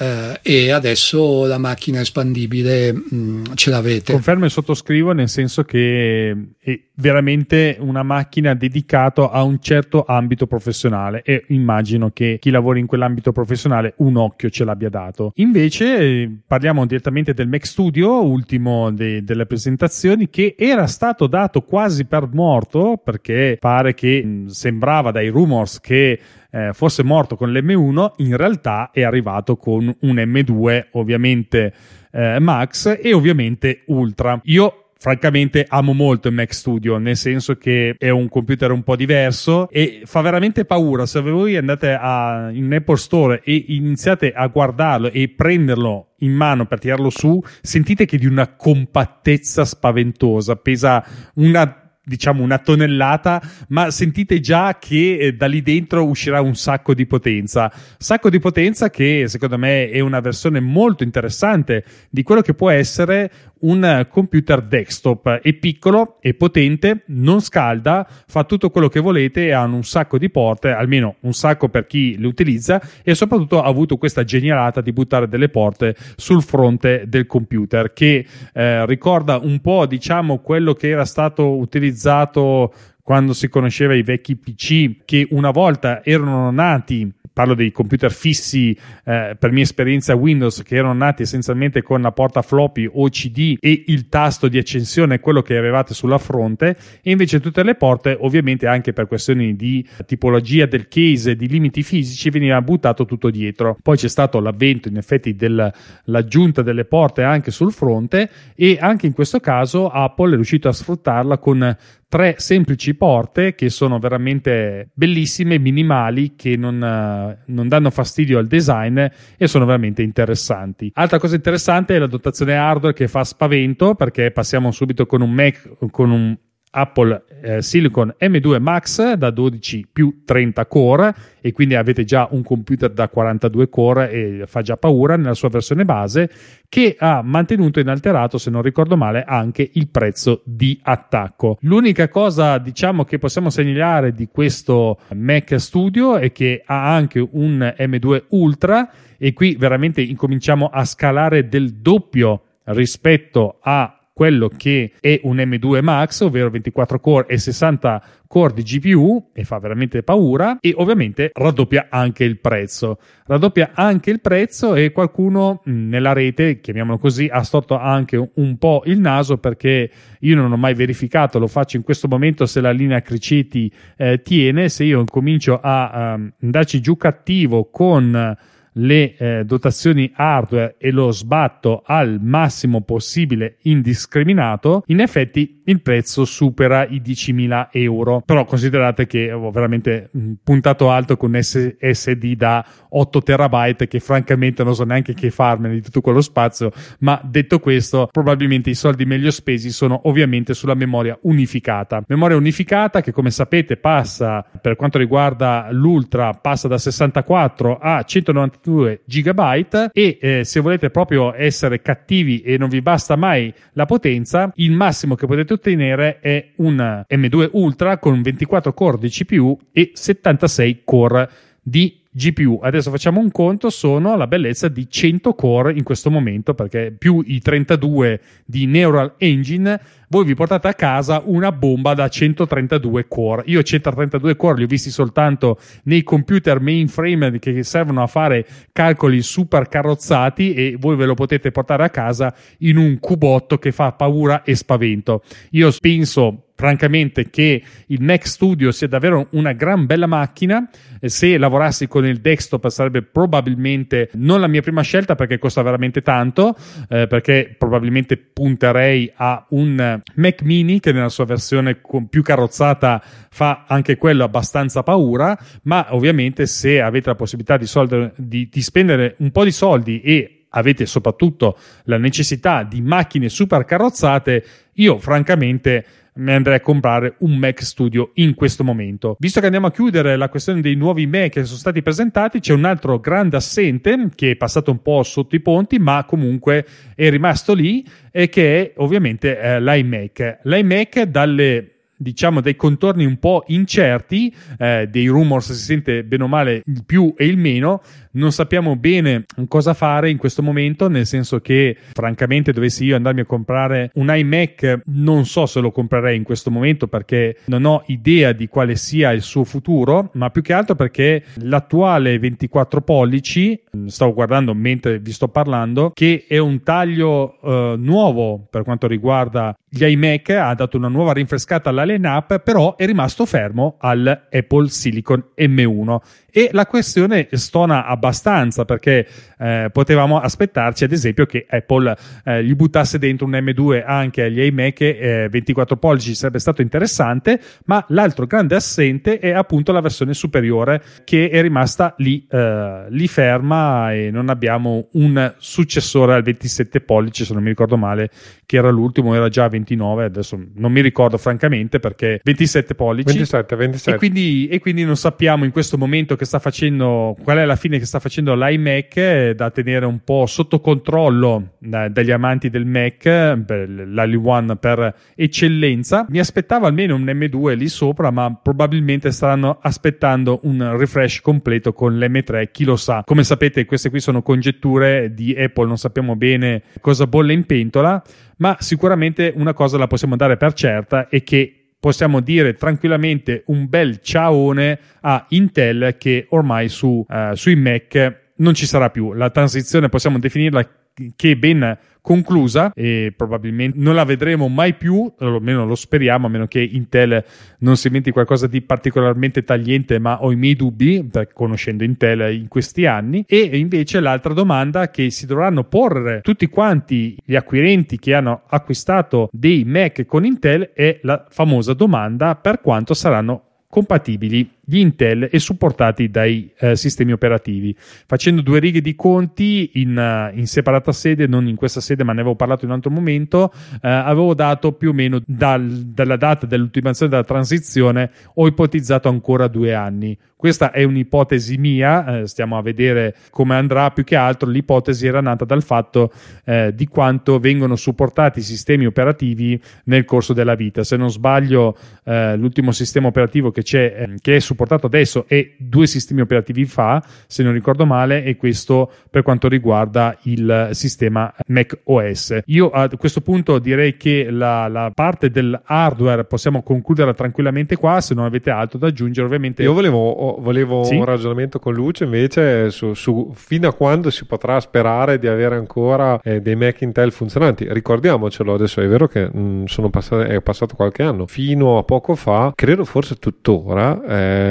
eh, e adesso la macchina espandibile mh, mm, ce l'avete. Confermo e sottoscrivo nel senso che è veramente una macchina dedicata a un certo ambito professionale e immagino che chi lavora in quell'ambito professionale un occhio ce l'abbia dato. Invece parliamo direttamente del Mac Studio, ultimo de- delle presentazioni, che era stato dato quasi per morto perché pare che mh, sembrava dai rumors che eh, fosse morto con l'M1, in realtà è arrivato con un M2 ovviamente eh, Max e ovviamente Ultra. Io francamente amo molto il Mac Studio, nel senso che è un computer un po' diverso e fa veramente paura. Se voi andate a, in Apple Store e iniziate a guardarlo e prenderlo in mano per tirarlo su, sentite che di una compattezza spaventosa, pesa una diciamo una tonnellata, ma sentite già che eh, da lì dentro uscirà un sacco di potenza. Sacco di potenza che secondo me è una versione molto interessante di quello che può essere un computer desktop. È piccolo, è potente, non scalda, fa tutto quello che volete e ha un sacco di porte, almeno un sacco per chi le utilizza e soprattutto ha avuto questa genialata di buttare delle porte sul fronte del computer che eh, ricorda un po' diciamo quello che era stato utilizzato quando si conosceva i vecchi PC che una volta erano nati parlo dei computer fissi eh, per mia esperienza Windows che erano nati essenzialmente con la porta floppy o CD e il tasto di accensione quello che avevate sulla fronte e invece tutte le porte ovviamente anche per questioni di tipologia del case di limiti fisici veniva buttato tutto dietro. Poi c'è stato l'avvento in effetti dell'aggiunta delle porte anche sul fronte e anche in questo caso Apple è riuscito a sfruttarla con tre semplici porte che sono veramente bellissime, minimali, che non, uh, non, danno fastidio al design e sono veramente interessanti. Altra cosa interessante è la dotazione hardware che fa spavento perché passiamo subito con un Mac con un Apple eh, Silicon M2 Max da 12 più 30 core e quindi avete già un computer da 42 core e fa già paura nella sua versione base che ha mantenuto inalterato se non ricordo male anche il prezzo di attacco. L'unica cosa diciamo che possiamo segnalare di questo Mac Studio è che ha anche un M2 Ultra e qui veramente incominciamo a scalare del doppio rispetto a quello che è un M2 Max, ovvero 24 core e 60 core di GPU e fa veramente paura e ovviamente raddoppia anche il prezzo. Raddoppia anche il prezzo e qualcuno nella rete, chiamiamolo così, ha storto anche un po' il naso perché io non ho mai verificato, lo faccio in questo momento se la linea Criceti eh, tiene, se io comincio a um, andarci giù cattivo con le eh, dotazioni hardware e lo sbatto al massimo possibile indiscriminato, in effetti il prezzo supera i 10.000 euro. Però considerate che ho veramente mm, puntato alto con SSD da 8 terabyte che francamente non so neanche che farmene di tutto quello spazio, ma detto questo, probabilmente i soldi meglio spesi sono ovviamente sulla memoria unificata. Memoria unificata che come sapete passa per quanto riguarda l'Ultra passa da 64 a 192 2 GB e eh, se volete proprio essere cattivi e non vi basta mai la potenza, il massimo che potete ottenere è un M2 Ultra con 24 core di CPU e 76 core di GPU. Adesso facciamo un conto, sono la bellezza di 100 core in questo momento perché più i 32 di Neural Engine voi vi portate a casa una bomba da 132 core. Io 132 core li ho visti soltanto nei computer mainframe che servono a fare calcoli super carrozzati e voi ve lo potete portare a casa in un cubotto che fa paura e spavento. Io penso francamente che il Mac Studio sia davvero una gran bella macchina. Se lavorassi con il desktop sarebbe probabilmente non la mia prima scelta perché costa veramente tanto, eh, perché probabilmente punterei a un Mac Mini che nella sua versione più carrozzata fa anche quello abbastanza paura, ma ovviamente se avete la possibilità di, soldi, di, di spendere un po' di soldi e avete soprattutto la necessità di macchine super carrozzate, io francamente mi andrei a comprare un Mac Studio in questo momento. Visto che andiamo a chiudere la questione dei nuovi Mac che sono stati presentati, c'è un altro grande assente che è passato un po' sotto i ponti, ma comunque è rimasto lì e che è ovviamente eh, l'iMac. L'iMac dalle diciamo dei contorni un po' incerti, eh, dei rumors si sente bene o male il più e il meno, non sappiamo bene cosa fare in questo momento, nel senso che francamente dovessi io andarmi a comprare un iMac, non so se lo comprerei in questo momento perché non ho idea di quale sia il suo futuro, ma più che altro perché l'attuale 24 pollici, stavo guardando mentre vi sto parlando, che è un taglio eh, nuovo per quanto riguarda gli iMac, ha dato una nuova rinfrescata alla line-up, però è rimasto fermo al Apple Silicon M1 e la questione stona abbastanza perché eh, potevamo aspettarci ad esempio che Apple eh, gli buttasse dentro un M2 anche agli iMac eh, 24 pollici sarebbe stato interessante ma l'altro grande assente è appunto la versione superiore che è rimasta lì, eh, lì ferma e non abbiamo un successore al 27 pollici se non mi ricordo male che era l'ultimo era già 29 adesso non mi ricordo francamente perché 27 pollici 27, 27. E, quindi, e quindi non sappiamo in questo momento che sta facendo, qual è la fine che sta facendo l'iMac, eh, da tenere un po' sotto controllo da, dagli amanti del Mac, l'Ali One per eccellenza. Mi aspettavo almeno un M2 lì sopra, ma probabilmente staranno aspettando un refresh completo con l'M3, chi lo sa. Come sapete, queste qui sono congetture di Apple, non sappiamo bene cosa bolle in pentola, ma sicuramente una cosa la possiamo dare per certa è che possiamo dire tranquillamente un bel ciaone a Intel che ormai su, uh, sui Mac non ci sarà più. La transizione possiamo definirla che ben conclusa e probabilmente non la vedremo mai più, almeno lo speriamo, a meno che Intel non si inventi qualcosa di particolarmente tagliente, ma ho i miei dubbi, conoscendo Intel in questi anni. E invece l'altra domanda che si dovranno porre tutti quanti gli acquirenti che hanno acquistato dei Mac con Intel è la famosa domanda per quanto saranno compatibili gli Intel e supportati dai eh, sistemi operativi. Facendo due righe di conti in, uh, in, separata sede, non in questa sede, ma ne avevo parlato in un altro momento, eh, avevo dato più o meno dal, dalla data dell'ultimazione della transizione, ho ipotizzato ancora due anni. Questa è un'ipotesi mia, eh, stiamo a vedere come andrà. Più che altro l'ipotesi era nata dal fatto eh, di quanto vengono supportati i sistemi operativi nel corso della vita. Se non sbaglio, eh, l'ultimo sistema operativo che, c'è, eh, che è supportato adesso è due sistemi operativi fa, se non ricordo male, e questo per quanto riguarda il sistema Mac OS. Io a questo punto direi che la, la parte del hardware possiamo concluderla tranquillamente qua. Se non avete altro da aggiungere, ovviamente. Io volevo volevo sì? un ragionamento con Luce invece su, su, fino a quando si potrà sperare di avere ancora eh, dei Mac Intel funzionanti. Ricordiamocelo, adesso è vero che mh, mm, passate, è passato qualche anno, fino a poco fa, credo forse tuttora, eh,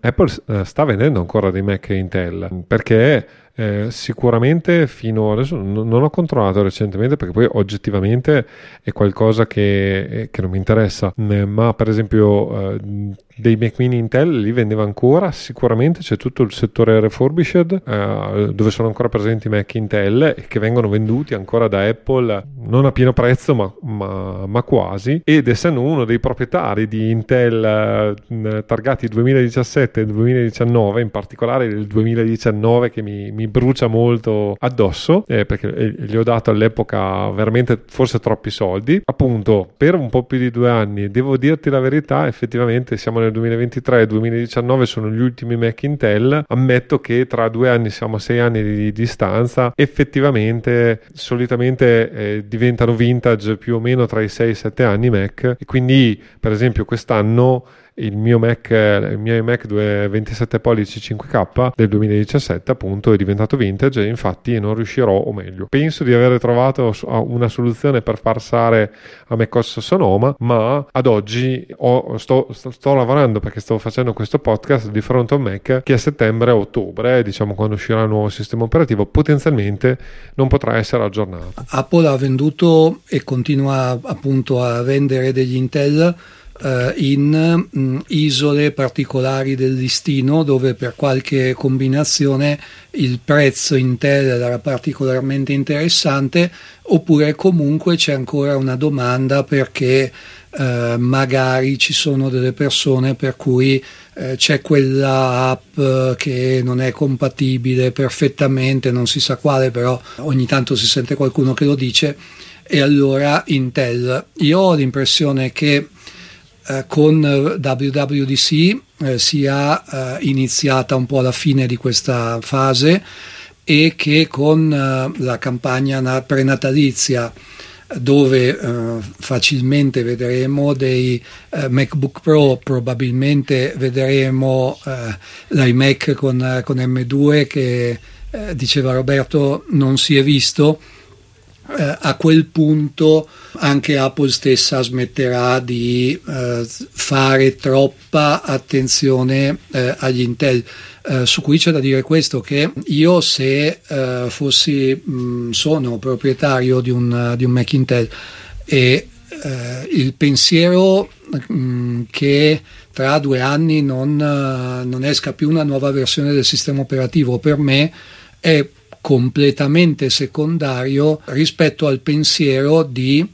Apple eh, sta vendendo ancora dei Mac Intel perché eh, sicuramente fino adesso non, ho controllato recentemente perché poi oggettivamente è qualcosa che, eh, che non mi interessa, ma per esempio eh, dei Mac Intel li vendeva ancora, sicuramente c'è tutto il settore refurbished eh, dove sono ancora presenti Mac Intel e che vengono venduti ancora da Apple non a pieno prezzo ma, ma, ma quasi. Ed essendo uno dei proprietari di Intel eh, targati 2017 e 2019 in particolare il 2019 che mi, mi brucia molto addosso eh, perché gli ho dato all'epoca veramente forse troppi soldi. Appunto per un po' più di due anni devo dirti la verità effettivamente siamo nel nel 2023 e 2019 sono gli ultimi Mac Intel, ammetto che tra due anni siamo a sei anni di distanza, effettivamente solitamente eh, diventano vintage più o meno tra i 6 e i 7 anni Mac. E quindi per esempio quest'anno il mio Mac, il mio Mac 27 pollici 5K del 2017 appunto è diventato vintage e infatti non riuscirò o meglio penso di aver trovato una soluzione per far stare a macOS Sonoma ma ad oggi ho, sto, sto, sto, lavorando perché sto facendo questo podcast di fronte a un Mac che a settembre ottobre diciamo quando uscirà il nuovo sistema operativo potenzialmente non potrà essere aggiornato. Apple ha venduto e continua appunto a vendere degli Intel eh, in mh, mm, isole particolari del listino dove per qualche combinazione il prezzo in tele era particolarmente interessante oppure comunque c'è ancora una domanda perché eh, magari ci sono delle persone per cui eh, c'è quella app che non è compatibile perfettamente, non si sa quale, però ogni tanto si sente qualcuno che lo dice e allora Intel. Io ho l'impressione che eh, con WWDC eh, sia eh, iniziata un po' alla fine di questa fase e che con eh, la campagna prenatalizia dove eh, facilmente vedremo dei eh, MacBook Pro, probabilmente vedremo eh, l'iMac con, con M2 che eh, diceva Roberto non si è visto eh, a quel punto anche Apple stessa smetterà di eh, fare troppa attenzione eh, agli Intel. Eh, su cui c'è da dire questo che io se eh, fossi mh, mm, sono proprietario di un, di un Mac Intel e eh, il pensiero mm, che tra due anni non, non esca più una nuova versione del sistema operativo per me è completamente secondario rispetto al pensiero di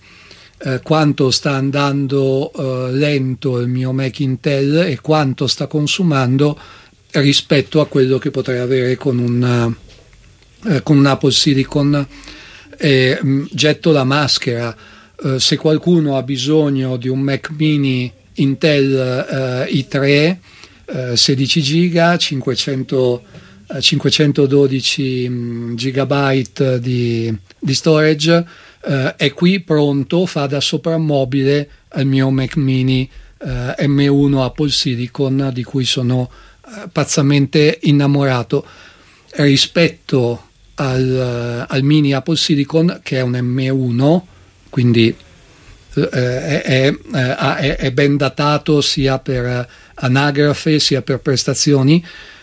eh, quanto sta andando eh, lento il mio Mac Intel e quanto sta consumando rispetto a quello che potrei avere con un, eh, con un Apple Silicon. Mm, getto la maschera. Eh, se qualcuno ha bisogno di un Mac mini Intel i3 16 giga 500 512 GB di, di storage eh, è qui pronto, fa da soprammobile al mio Mac mini eh, M1 Apple Silicon di cui sono eh, pazzamente innamorato. Rispetto al, al, mini Apple Silicon che è un M1 quindi eh, è, è, è, è ben datato sia per anagrafe sia per prestazioni eh,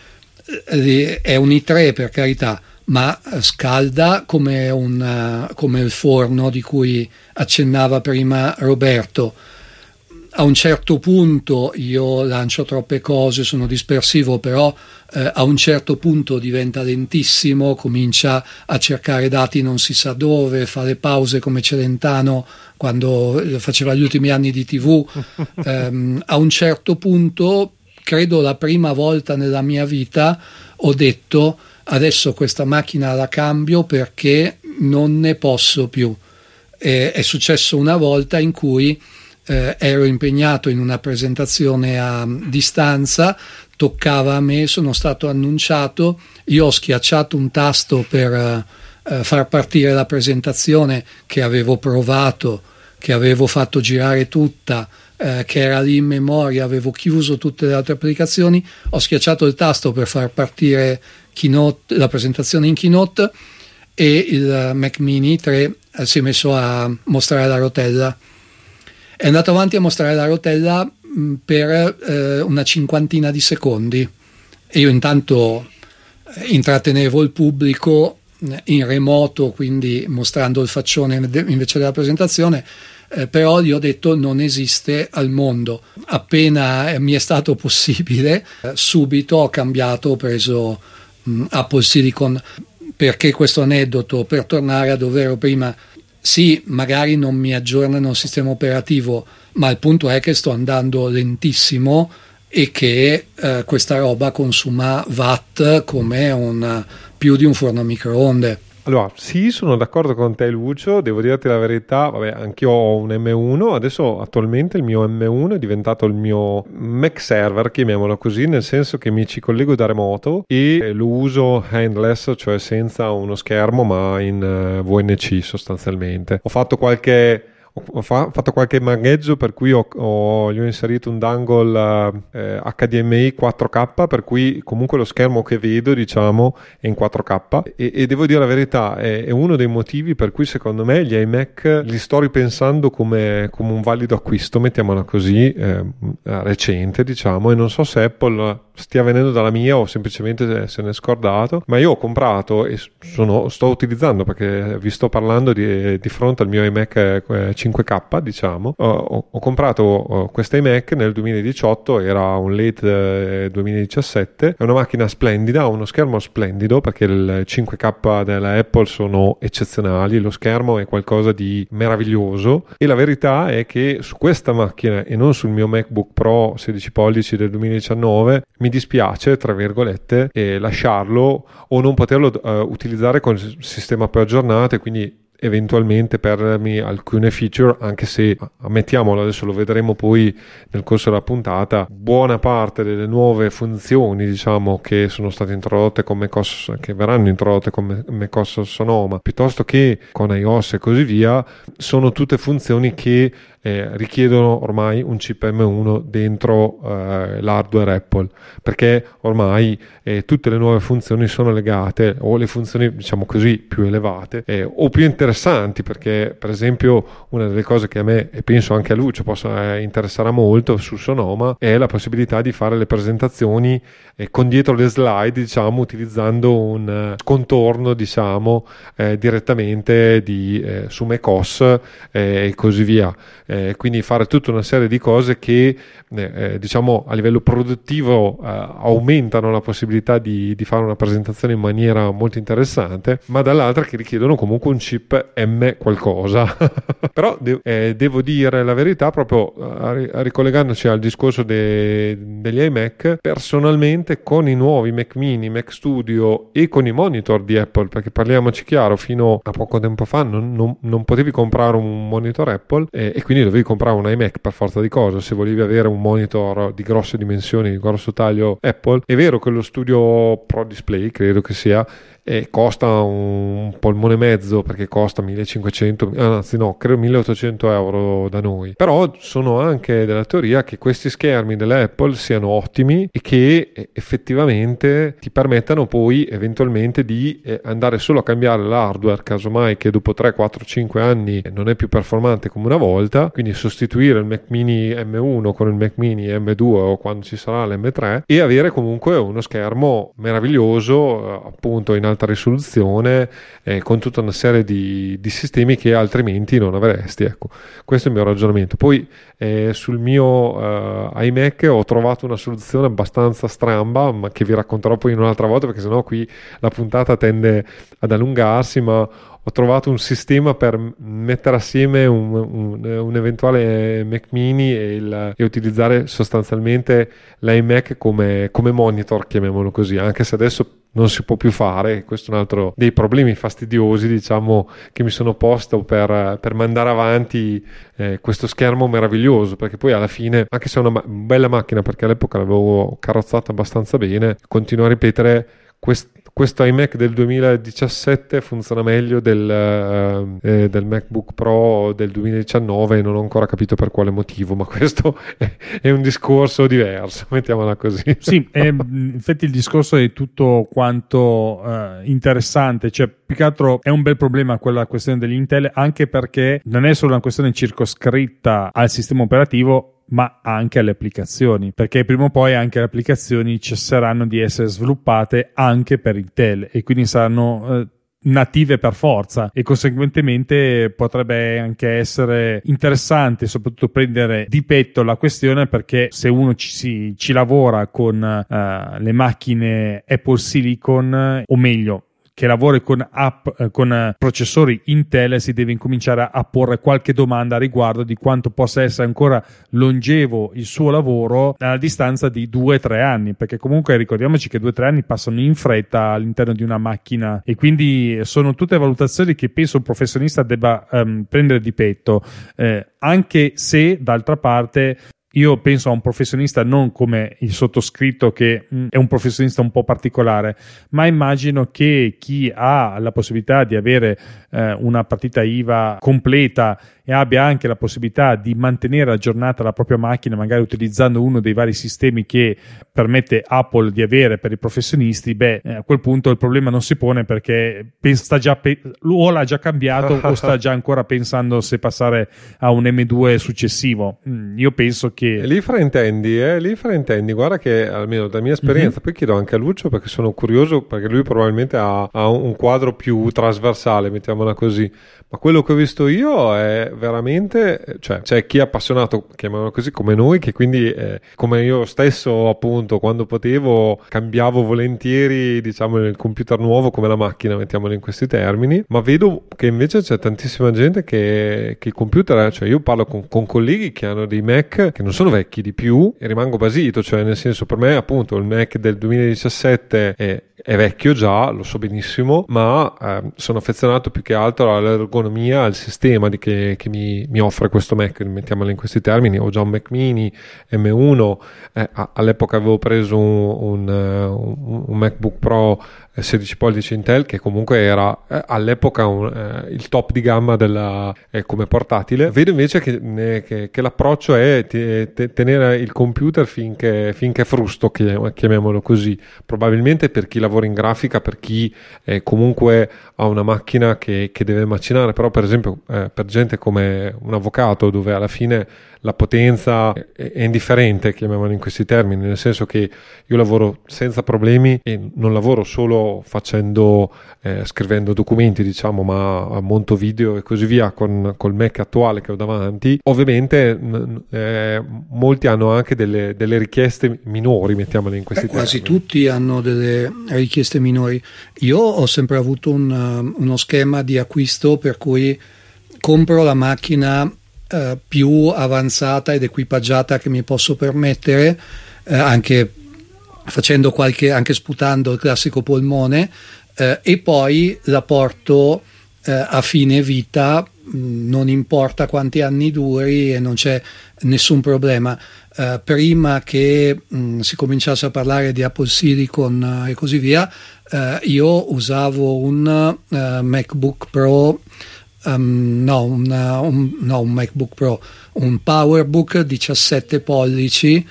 è un i3 per carità, ma scalda come, un, come il forno di cui accennava prima Roberto. A un certo punto io lancio troppe cose, sono dispersivo, però eh, a un certo punto diventa lentissimo, comincia a cercare dati non si sa dove, fa le pause come Celentano quando faceva gli ultimi anni di tv. <laughs> Eh, a un certo punto credo la prima volta nella mia vita ho detto adesso questa macchina la cambio perché non ne posso più. E, è successo una volta in cui eh, ero impegnato in una presentazione a distanza, toccava a me, sono stato annunciato, io ho schiacciato un tasto per eh, far partire la presentazione che avevo provato, che avevo fatto girare tutta, eh, che era lì in memoria, avevo chiuso tutte le altre applicazioni, ho schiacciato il tasto per far partire Keynote, la presentazione in Keynote e il Mac Mini 3 eh, si è messo a mostrare la rotella. È andato avanti a mostrare la rotella mm, per eh, una cinquantina di secondi e io intanto eh, intrattenevo il pubblico eh, in remoto, quindi mostrando il faccione invece della presentazione eh, però gli ho detto non esiste al mondo. Appena eh, mi è stato <laughs> possibile, eh, subito ho cambiato, ho preso mh, mm, Apple Silicon. Perché questo aneddoto? Per tornare a dove ero prima. Sì, magari non mi aggiornano il sistema operativo, ma il punto è che sto andando lentissimo e che eh, questa roba consuma watt come un, più di un forno a microonde. Allora, sì, sono d'accordo con te Lucio, devo dirti la verità, vabbè, anch'io ho un M1, adesso attualmente il mio M1 è diventato il mio Mac server, chiamiamolo così, nel senso che mi ci collego da remoto e lo uso handless, cioè senza uno schermo ma in eh, VNC sostanzialmente. Ho fatto qualche ho fa- fatto qualche magheggio per cui ho, ho, gli ho inserito un dangle eh, HDMI 4K per cui comunque lo schermo che vedo diciamo è in 4K e, e devo dire la verità è, è, uno dei motivi per cui secondo me gli iMac li sto ripensando come, come un valido acquisto mettiamola così eh, recente diciamo e non so se Apple stia venendo dalla mia o semplicemente se ne è scordato, ma io ho comprato e sono, sto utilizzando perché vi sto parlando di, di fronte al mio iMac 5K, eh, diciamo. Ho, ho comprato questo iMac nel 2018, era un late 2017, eh, è una macchina splendida, ha uno schermo splendido perché il 5K della Apple sono eccezionali, lo schermo è qualcosa di meraviglioso e la verità è che su questa macchina e non sul mio MacBook Pro 16 pollici del 2019 mi dispiace, tra virgolette, eh, lasciarlo o non poterlo uh, utilizzare con il sistema più aggiornato e quindi eventualmente perdermi alcune feature, anche se ammettiamolo, adesso lo vedremo poi nel corso della puntata, buona parte delle nuove funzioni, diciamo, che sono state introdotte con macOS, che verranno introdotte con macOS Sonoma, piuttosto che con iOS e così via, sono tutte funzioni che eh, richiedono ormai un chip M1 dentro eh, l'hardware Apple perché ormai eh, tutte le nuove funzioni sono legate o le funzioni diciamo così più elevate eh, o più interessanti perché per esempio una delle cose che a me e penso anche a Lucio possa eh, interessare molto su Sonoma è la possibilità di fare le presentazioni eh, con dietro le slide diciamo utilizzando un contorno diciamo direttamente di, su macOS e così via eh, quindi fare tutta una serie di cose che eh, eh, diciamo a livello produttivo eh, aumentano la possibilità di, di, fare una presentazione in maniera molto interessante, ma dall'altra che richiedono comunque un chip M qualcosa. <laughs> Però de- eh, devo dire la verità, proprio eh, ricollegandoci al discorso de- degli iMac, personalmente con i nuovi Mac mini, Mac Studio e con i monitor di Apple, perché parliamoci chiaro, fino a poco tempo fa non, non, non potevi comprare un monitor Apple e quindi dovevi comprare un iMac per forza di cosa se volevi avere un monitor di grosse dimensioni, di grosso taglio Apple. È vero che lo studio Pro Display, credo che sia, e costa un polmone e mezzo perché costa 1500 anzi no credo 1800 euro da noi. Però sono anche della teoria che questi schermi dell'Apple siano ottimi e che effettivamente ti permettano poi eventualmente di eh, andare solo a cambiare l'hardware casomai che dopo 3 4 5 anni non è più performante come una volta. Quindi sostituire il Mac mini M1 con il Mac mini M2 o quando ci sarà l'M3 e avere comunque uno schermo meraviglioso eh, appunto in alta risoluzione eh, con tutta una serie di, di, sistemi che altrimenti non avresti. Ecco, questo è il mio ragionamento. Poi eh, sul mio eh, iMac ho trovato una soluzione abbastanza stramba, ma che vi racconterò poi in un'altra volta perché sennò qui la puntata tende ad allungarsi, ma ho trovato un sistema per mettere assieme un, un, un eventuale Mac mini e, il, e, utilizzare sostanzialmente l'iMac come, come monitor, chiamiamolo così, anche se adesso non si può più fare. Questo è un altro dei problemi fastidiosi, diciamo, che mi sono posto per, per mandare avanti eh, questo schermo meraviglioso. Perché poi alla fine, anche se è una ma- bella macchina, perché all'epoca l'avevo carrozzata abbastanza bene, continuo a ripetere questo questo iMac del 2017 funziona meglio del, eh, eh del, MacBook Pro del 2019 non ho ancora capito per quale motivo ma <laughs> questo è, un discorso diverso mettiamola così. Sì è, infatti il discorso è tutto quanto uh, interessante cioè più che altro è un bel problema quella questione degli Intel anche perché non è solo una questione circoscritta al sistema operativo ma anche alle applicazioni, perché prima o poi anche le applicazioni cesseranno di essere sviluppate anche per Intel e quindi saranno eh, native per forza e conseguentemente potrebbe anche essere interessante soprattutto prendere di petto la questione perché se uno ci, si, ci lavora con uh, le macchine Apple Silicon o meglio che lavori con, app, eh, con eh, processori Intel si deve incominciare a porre qualche domanda riguardo di quanto possa essere ancora longevo il suo lavoro a distanza di 2-3 anni, perché comunque ricordiamoci che 2-3 anni passano in fretta all'interno di una macchina e quindi sono tutte valutazioni che penso un professionista debba um, prendere di petto, eh, anche se d'altra parte io penso a un professionista non come il sottoscritto che mh, mm, è un professionista un po' particolare, ma immagino che chi ha la possibilità di avere eh, una partita IVA completa e abbia anche la possibilità di mantenere aggiornata la propria macchina, magari utilizzando uno dei vari sistemi che permette Apple di avere per i professionisti, beh, eh, a quel punto il problema non si pone perché sta già pe- o l'ha già cambiato o sta già ancora pensando se passare a un M2 successivo. Mm, io penso che. Lì fraintendi, eh? Lì fraintendi. Guarda che almeno dalla mia esperienza, mm-hmm. poi chiedo anche a Lucio perché sono curioso, perché lui probabilmente ha, ha un quadro più trasversale, mettiamola così. Ma quello che ho visto io è veramente, cioè c'è chi è appassionato, chiamiamolo così, come noi, che quindi eh, come io stesso appunto quando potevo cambiavo volentieri diciamo il computer nuovo come la macchina, mettiamolo in questi termini, ma vedo che invece c'è tantissima gente che, che il computer, cioè io parlo con, con, colleghi che hanno dei Mac che non sono vecchi di più e rimango basito, cioè nel senso per me appunto il Mac del 2017 è è vecchio già, lo so benissimo, ma eh, sono affezionato più che altro all'ergonomia, al sistema che, che mi, mi, offre questo Mac, mettiamolo in questi termini. Ho già un Mac mini M1, eh, all'epoca avevo preso un, un, un, MacBook Pro 16 pollici Intel che comunque era eh, all'epoca un, eh, il top di gamma della, eh, come portatile. Vedo invece che, che, che l'approccio è te, te, tenere il computer finché, finché frusto chiamiamolo così. Probabilmente per chi lavora in grafica per chi comunque ha una macchina che, che, deve macinare però per esempio eh, per gente come un avvocato dove alla fine la potenza è indifferente, chiamiamolo in questi termini, nel senso che io lavoro senza problemi e non lavoro solo facendo, eh, scrivendo documenti, diciamo, ma monto video e così via con col Mac attuale che ho davanti. Ovviamente eh, molti hanno anche delle, delle, richieste minori, mettiamole in questi Beh, termini. Quasi tutti hanno delle richieste minori. Io ho sempre avuto un, uno schema di acquisto per cui compro la macchina eh, più avanzata ed equipaggiata che mi posso permettere, eh, anche facendo qualche, anche sputando il classico polmone, eh, e poi la porto eh, a fine vita, non importa quanti anni duri e non c'è nessun problema. Uh, prima che mh, si cominciasse a parlare di Apple Silicon uh, e così via, uh, io usavo un MacBook Pro um, no, una, un, no, un MacBook Pro, un PowerBook 17 pollici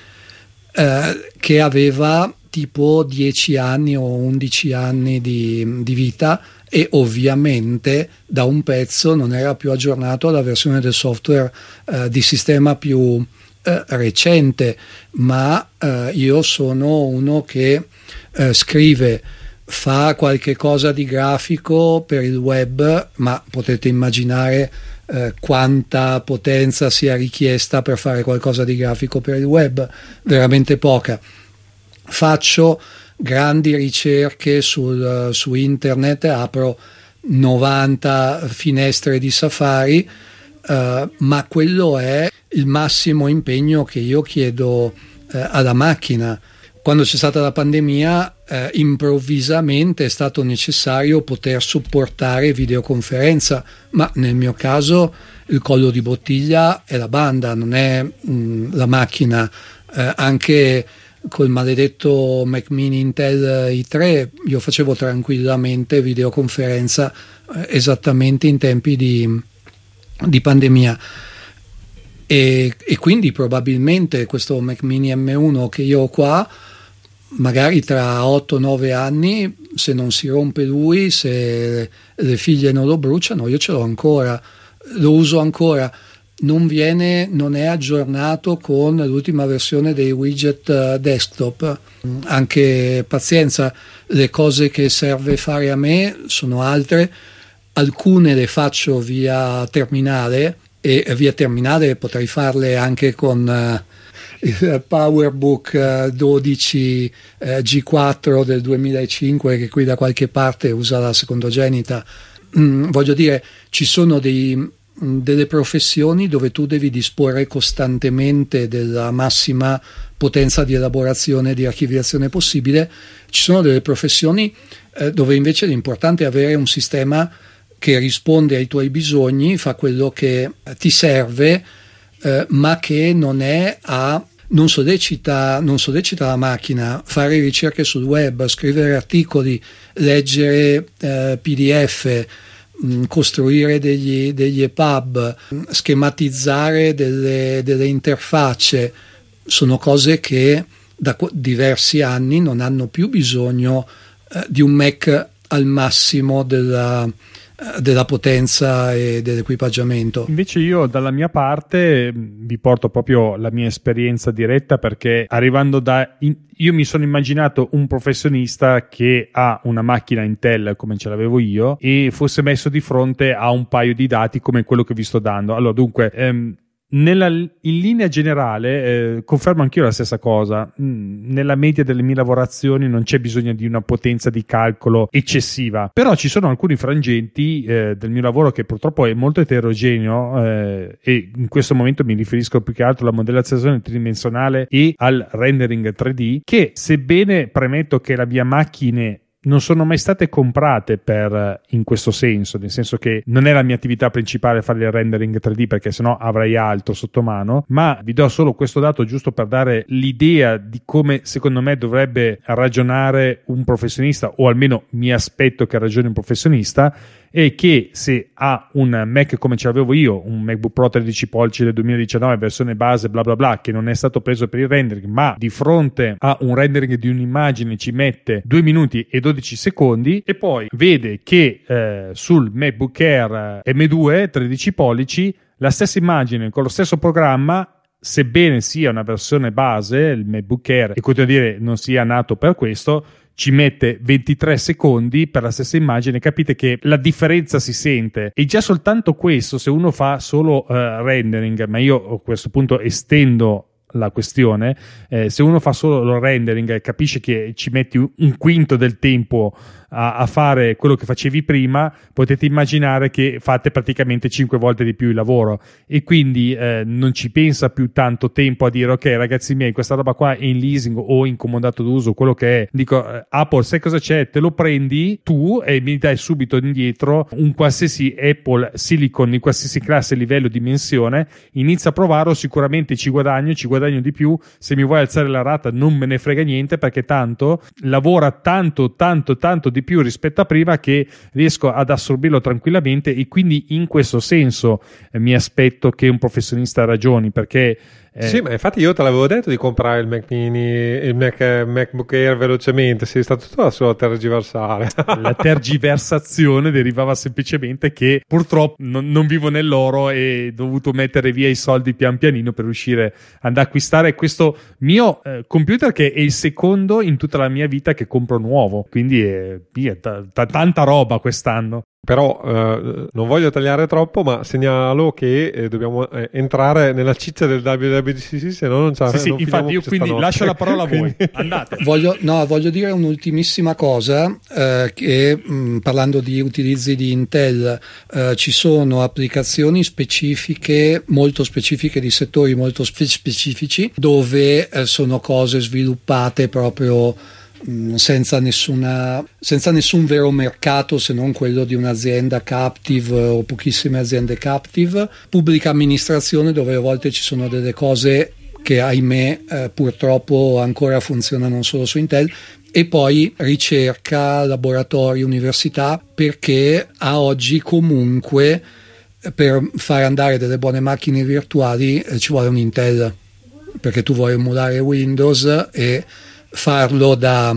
eh, che aveva tipo 10 anni o 11 anni di, di, vita e ovviamente da un pezzo non era più aggiornato alla versione del software eh, di sistema più eh, recente, ma eh, io sono uno che eh, scrive fa qualche cosa di grafico per il web, ma potete immaginare eh, quanta potenza sia richiesta per fare qualcosa di grafico per il web, veramente poca. Faccio grandi ricerche sul, su internet, apro 90 finestre di Safari, eh, ma quello è il massimo impegno che io chiedo eh, alla macchina quando c'è stata la pandemia, eh, improvvisamente è stato necessario poter supportare videoconferenza, ma nel mio caso il collo di bottiglia è la banda, non è mh, mm, la macchina. Eh, anche col maledetto Mac Mini Intel i3 io facevo tranquillamente videoconferenza eh, esattamente in tempi di, di pandemia. E, e, quindi probabilmente questo Mac Mini M1 che io ho qua magari tra 8-9 anni, se non si rompe lui, se le figlie non lo bruciano, io ce l'ho ancora, lo uso ancora. Non, viene, non è aggiornato con l'ultima versione dei widget uh, desktop. Anche pazienza, le cose che serve fare a me sono altre, alcune le faccio via terminale e via terminale potrei farle anche con uh, il PowerBook 12 eh, G4 del 2005 che qui da qualche parte usa la secondogenita. Mm, voglio dire, ci sono dei, mm, delle professioni dove tu devi disporre costantemente della massima potenza di elaborazione e di archiviazione possibile, ci sono delle professioni eh, dove invece l'importante è avere un sistema che risponde ai tuoi bisogni, fa quello che ti serve, eh, ma che non è a non sollecita, non sollecita la macchina, fare ricerche sul web, scrivere articoli, leggere eh, PDF, mh, mm, costruire degli, degli EPUB, schematizzare delle, delle interfacce, sono cose che da diversi anni non hanno più bisogno eh, di un Mac al massimo della, della potenza e dell'equipaggiamento. Invece io dalla mia parte vi porto proprio la mia esperienza diretta perché arrivando da... In, io mi sono immaginato un professionista che ha una macchina Intel come ce l'avevo io e fosse messo di fronte a un paio di dati come quello che vi sto dando. Allora dunque... Ehm, nella, in linea generale, eh, confermo anch'io la stessa cosa. Mm, nella media delle mie lavorazioni non c'è bisogno di una potenza di calcolo eccessiva, però ci sono alcuni frangenti eh, del mio lavoro che purtroppo è molto eterogeneo eh, e in questo momento mi riferisco più che altro alla modellazione tridimensionale e al rendering 3D che sebbene premetto che la mia macchina non sono mai state comprate per in questo senso, nel senso che non è la mia attività principale fare il rendering 3D perché sennò avrei altro sotto mano, ma vi do solo questo dato giusto per dare l'idea di come secondo me dovrebbe ragionare un professionista o almeno mi aspetto che ragioni un professionista e che se ha un Mac come ce l'avevo io, un MacBook Pro 13 pollici del 2019 versione base bla bla bla che non è stato preso per il rendering ma di fronte a un rendering di un'immagine ci mette 2 minuti e 12 secondi e poi vede che eh, sul MacBook Air M2 13 pollici la stessa immagine con lo stesso programma sebbene sia una versione base, il MacBook Air, e continuo a dire non sia nato per questo, ci mette 23 secondi per la stessa immagine, capite che la differenza si sente. E già soltanto questo, se uno fa solo uh, rendering, ma io a questo punto estendo la questione, eh, se uno fa solo il rendering capisce che ci metti un quinto del tempo a, a, fare quello che facevi prima, potete immaginare che fate praticamente 5 volte di più il lavoro e quindi eh, non ci pensa più tanto tempo a dire ok ragazzi miei questa roba qua è in leasing o in comodato d'uso, quello che è. Dico eh, Apple sai cosa c'è? Te lo prendi tu e mi dai subito indietro un qualsiasi Apple Silicon di qualsiasi classe, livello, dimensione, inizia a provarlo, sicuramente ci guadagno, ci guadagno di più, se mi vuoi alzare la rata non me ne frega niente perché tanto lavora tanto tanto tanto di più rispetto a prima che riesco ad assorbirlo tranquillamente e quindi in questo senso eh, mi aspetto che un professionista ragioni perché eh, sì, ma infatti io te l'avevo detto di comprare il Mac Mini, il Mac, MacBook Air velocemente, sei stato tu a solo tergiversare. <laughs> La tergiversazione derivava semplicemente che purtroppo non, non, vivo nell'oro e ho dovuto mettere via i soldi pian pianino per riuscire ad acquistare questo mio eh, computer che è il secondo in tutta la mia vita che compro nuovo. Quindi è, è t- t- tanta roba quest'anno. Però eh, non voglio tagliare troppo, ma segnalo che eh, dobbiamo eh, entrare nella ciccia del WWDC, se no non c'è Sì, sì, infatti io quindi stanotte. lascio la parola a voi. <laughs> Andate. Voglio, no, voglio dire un'ultimissima cosa, eh, che mh, mm, parlando di utilizzi di Intel, eh, ci sono applicazioni specifiche, molto specifiche di settori molto spe- specifici, dove eh, sono cose sviluppate proprio senza, nessuna, senza nessun vero mercato se non quello di un'azienda captive o pochissime aziende captive, pubblica amministrazione dove a volte ci sono delle cose che ahimè eh, purtroppo ancora funzionano solo su Intel. E poi ricerca, laboratori, università perché a oggi comunque per far andare delle buone macchine virtuali eh, ci vuole un Intel. Perché tu vuoi emulare Windows e farlo da,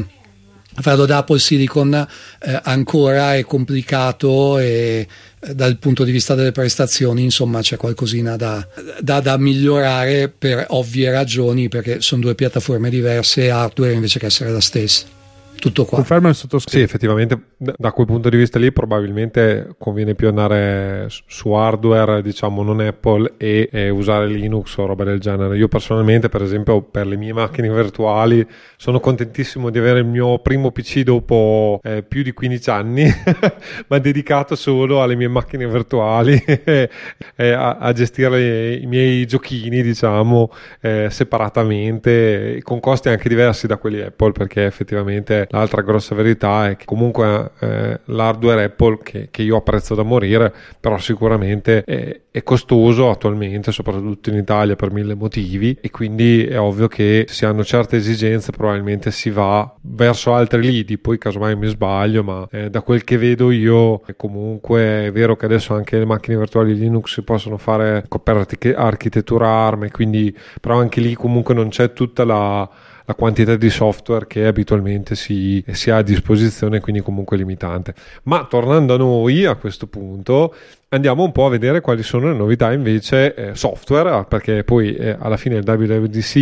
farlo da Apple Silicon eh, ancora è complicato e eh, dal punto di vista delle prestazioni insomma c'è qualcosina da, da, da, migliorare per ovvie ragioni perché sono due piattaforme diverse hardware invece che essere la stessa tutto qua. Conferma il sottoscritto. Sì, effettivamente da quel punto di vista lì probabilmente conviene più andare su hardware, diciamo non Apple e, e, usare Linux o roba del genere. Io personalmente, per esempio, per le mie macchine virtuali sono contentissimo di avere il mio primo PC dopo eh, più di 15 anni, <laughs> ma dedicato solo alle mie macchine virtuali <laughs> e a, a, gestire i miei giochini, diciamo, eh, separatamente, con costi anche diversi da quelli Apple, perché effettivamente l'altra grossa verità è che comunque eh, l'hardware Apple che, che, io apprezzo da morire però sicuramente è, è, costoso attualmente soprattutto in Italia per mille motivi. E quindi è ovvio che se si hanno certe esigenze probabilmente si va verso altri lidi poi casomai mi sbaglio ma eh, da quel che vedo io comunque è vero che adesso anche le macchine virtuali Linux si possono fare per architettura ARM quindi però anche lì comunque non c'è tutta la la quantità di software che abitualmente si, si ha a disposizione, quindi comunque limitante. Ma tornando a noi a questo punto, andiamo un po' a vedere quali sono le novità invece eh, software, perché poi eh, alla fine del WWDC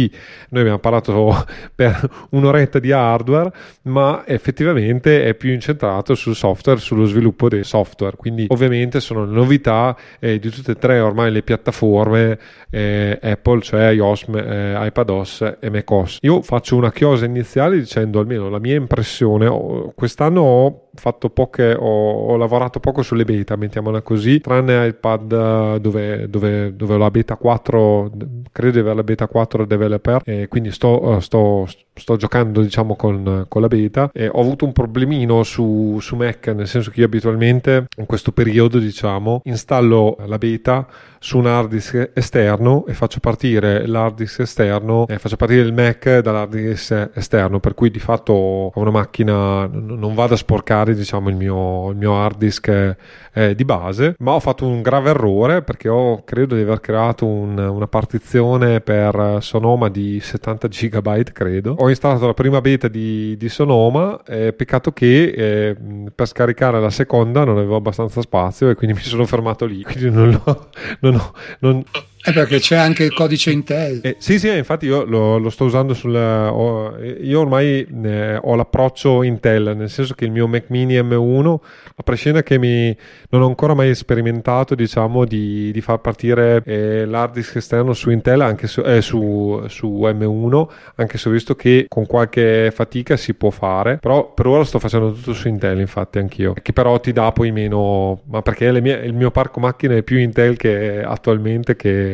noi abbiamo parlato <laughs> per un'oretta di hardware, ma effettivamente è più incentrato sul software, sullo sviluppo dei software. Quindi ovviamente sono le novità eh, di tutte e tre ormai le piattaforme eh, Apple, cioè iOS, eh, iPadOS e macOS. Io faccio una chiosa iniziale dicendo almeno la mia impressione, quest'anno ho fatto poche, ho, ho lavorato poco sulle beta, mettiamola così, tranne iPad eh, dove, dove, dove ho la beta 4, credo di avere la beta 4 developer, e quindi sto, eh, sto sto giocando diciamo con, con la beta e ho avuto un problemino su, su Mac nel senso che io abitualmente in questo periodo diciamo installo la beta su un hard disk esterno e faccio partire l'hard disk esterno e faccio partire il Mac dall'hard disk esterno per cui di fatto ho una macchina non vado a sporcare diciamo il mio, il mio hard disk eh, di base ma ho fatto un grave errore perché ho credo di aver creato un, una partizione per Sonoma di 70 GB credo. Ho installato la prima beta di, di Sonoma eh, peccato che eh, per scaricare la seconda non avevo abbastanza spazio e quindi mi sono fermato lì. Quindi non, l'ho, non non, non, è perché c'è anche il codice Intel. Eh, sì, sì, infatti io lo, lo sto usando sul... Ho, io ormai eh, ho l'approccio Intel, nel senso che il mio Mac mini M1, a prescindere che mi, non ho ancora mai sperimentato, diciamo, di, di far partire eh, l'hard disk esterno su Intel, anche su, eh, su, su, M1, anche se ho visto che con qualche fatica si può fare, però per ora sto facendo tutto su Intel, infatti, anch'io, che però ti dà poi meno... ma perché mie, il mio parco macchine è più Intel che attualmente che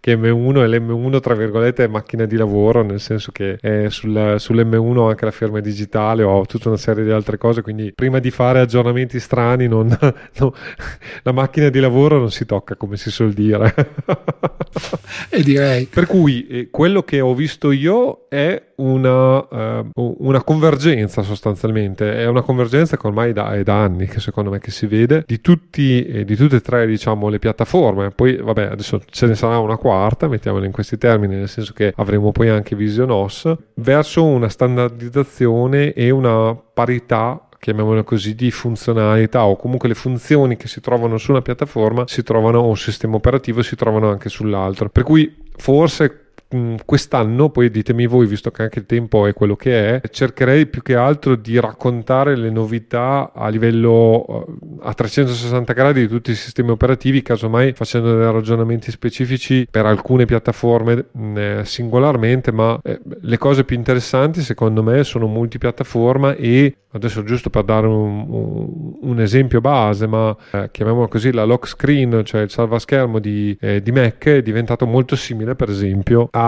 che, M1 e l'M1 tra virgolette è macchina di lavoro nel senso che sul, sull'M1 ho anche la firma digitale ho tutta una serie di altre cose quindi prima di fare aggiornamenti strani non, <laughs> no, la macchina di lavoro non si tocca come si suol dire. <laughs> E direi. Per cui eh, quello che ho visto io è una, uh, una, convergenza sostanzialmente, è una convergenza che ormai da, è da anni che secondo me che si vede di, tutti, eh, di tutte e tre diciamo, le piattaforme, poi vabbè adesso ce ne sarà una quarta, mettiamola in questi termini, nel senso che avremo poi anche Vision OS, verso una standardizzazione e una parità chiamiamolo così, di funzionalità o comunque le funzioni che si trovano su una piattaforma si trovano o un sistema operativo si trovano anche sull'altro. Per cui forse quest'anno, poi ditemi voi, visto che anche il tempo è quello che è, cercherei più che altro di raccontare le novità a livello eh, a 360 gradi di tutti i sistemi operativi, casomai facendo dei ragionamenti specifici per alcune piattaforme mm, eh, singolarmente, ma eh, le cose più interessanti secondo me sono multipiattaforma e adesso giusto per dare un, un, esempio base, ma eh, chiamiamolo così, la lock screen, cioè il salvaschermo di, eh, di Mac è diventato molto simile per esempio a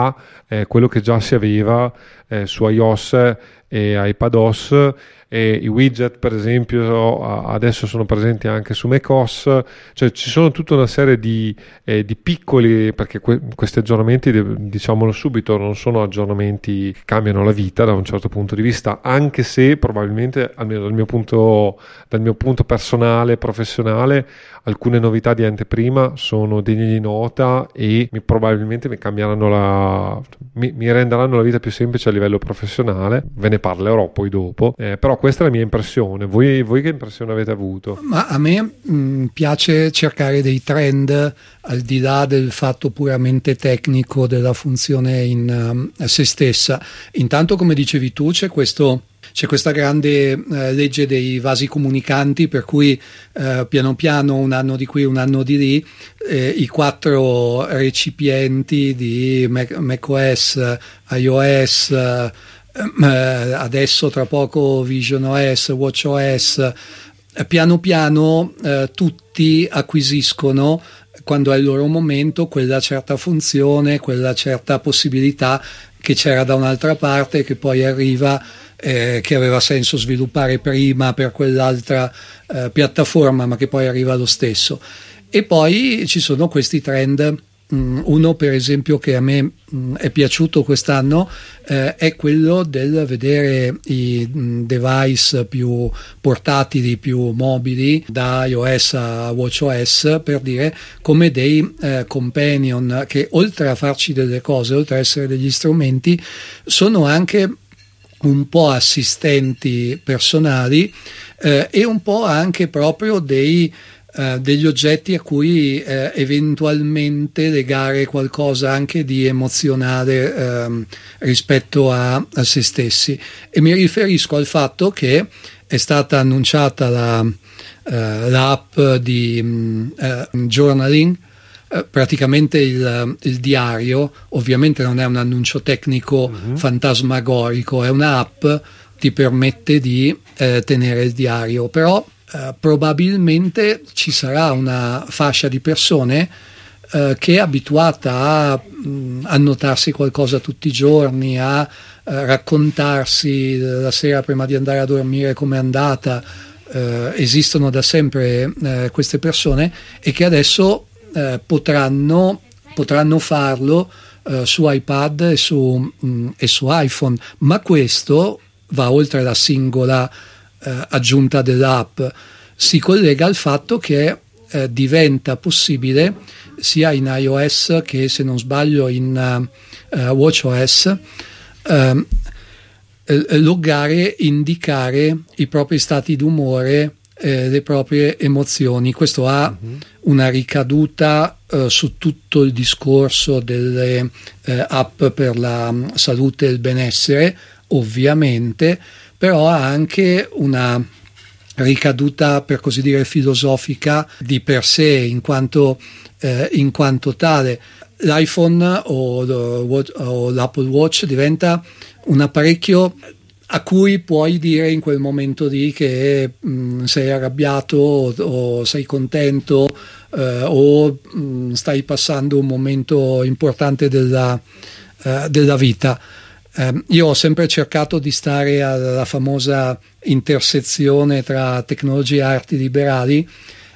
eh, quello che già si aveva eh, su iOS e iPadOS e i widget per esempio adesso sono presenti anche su macOS cioè ci sono tutta una serie di, eh, di piccoli perché que- questi aggiornamenti diciamolo subito non sono aggiornamenti che cambiano la vita da un certo punto di vista anche se probabilmente almeno dal mio punto, dal mio punto personale professionale alcune novità di anteprima sono degne di nota e mi, probabilmente mi cambieranno la mi, mi, renderanno la vita più semplice a livello professionale. Ve ne parlerò poi dopo eh, però questa è la mia impressione. Voi, voi che impressione avete avuto? Ma a me mh, mm, piace cercare dei trend al di là del fatto puramente tecnico della funzione in uh, se stessa. Intanto, come dicevi tu, c'è questo c'è questa grande eh, legge dei vasi comunicanti per cui eh, piano piano un anno di qui un anno di lì eh, i quattro recipienti di Mac, macOS iOS adesso tra poco Vision OS, Watch OS, eh, piano piano eh, tutti acquisiscono quando è il loro momento quella certa funzione, quella certa possibilità che c'era da un'altra parte che poi arriva eh, che aveva senso sviluppare prima per quell'altra eh, piattaforma ma che poi arriva lo stesso. E poi ci sono questi trend uno per esempio che a me mm, è piaciuto quest'anno eh, è quello del vedere i mm, device più portatili, più mobili da iOS a WatchOS per dire come dei eh, companion che oltre a farci delle cose, oltre a essere degli strumenti, sono anche un po' assistenti personali eh, e un po' anche proprio dei eh, degli oggetti a cui eh, eventualmente legare qualcosa anche di emozionale ehm, rispetto a, a, se stessi. E mi riferisco al fatto che è stata annunciata la, eh, l'app di mm, eh, journaling eh, praticamente il, il, diario, ovviamente non è un annuncio tecnico mm-hmm. fantasmagorico, è un'app che ti permette di eh, tenere il diario, però eh, probabilmente ci sarà una fascia di persone eh, che è abituata a mh, annotarsi qualcosa tutti i giorni, a eh, raccontarsi la sera prima di andare a dormire come è andata, eh, esistono da sempre eh, queste persone e che adesso eh, potranno, potranno farlo eh, su iPad e su, mm, e su, iPhone, ma questo va oltre la singola eh, aggiunta dell'app, si collega al fatto che eh, diventa possibile sia in iOS che se non sbaglio in uh, WatchOS uh, loggare, indicare i propri stati d'umore eh, le proprie emozioni. Questo ha uh-huh. una ricaduta eh, su tutto il discorso delle eh, app per la um, salute e il benessere, ovviamente, però ha anche una ricaduta, per così dire, filosofica di per sé, in quanto, eh, in quanto tale. L'iPhone o, o l'Apple Watch diventa un apparecchio a cui puoi dire in quel momento lì che mh, mm, sei arrabbiato o, o sei contento eh, o mh, mm, stai passando un momento importante della, eh, della vita. Eh, io ho sempre cercato di stare alla famosa intersezione tra tecnologia e arti liberali.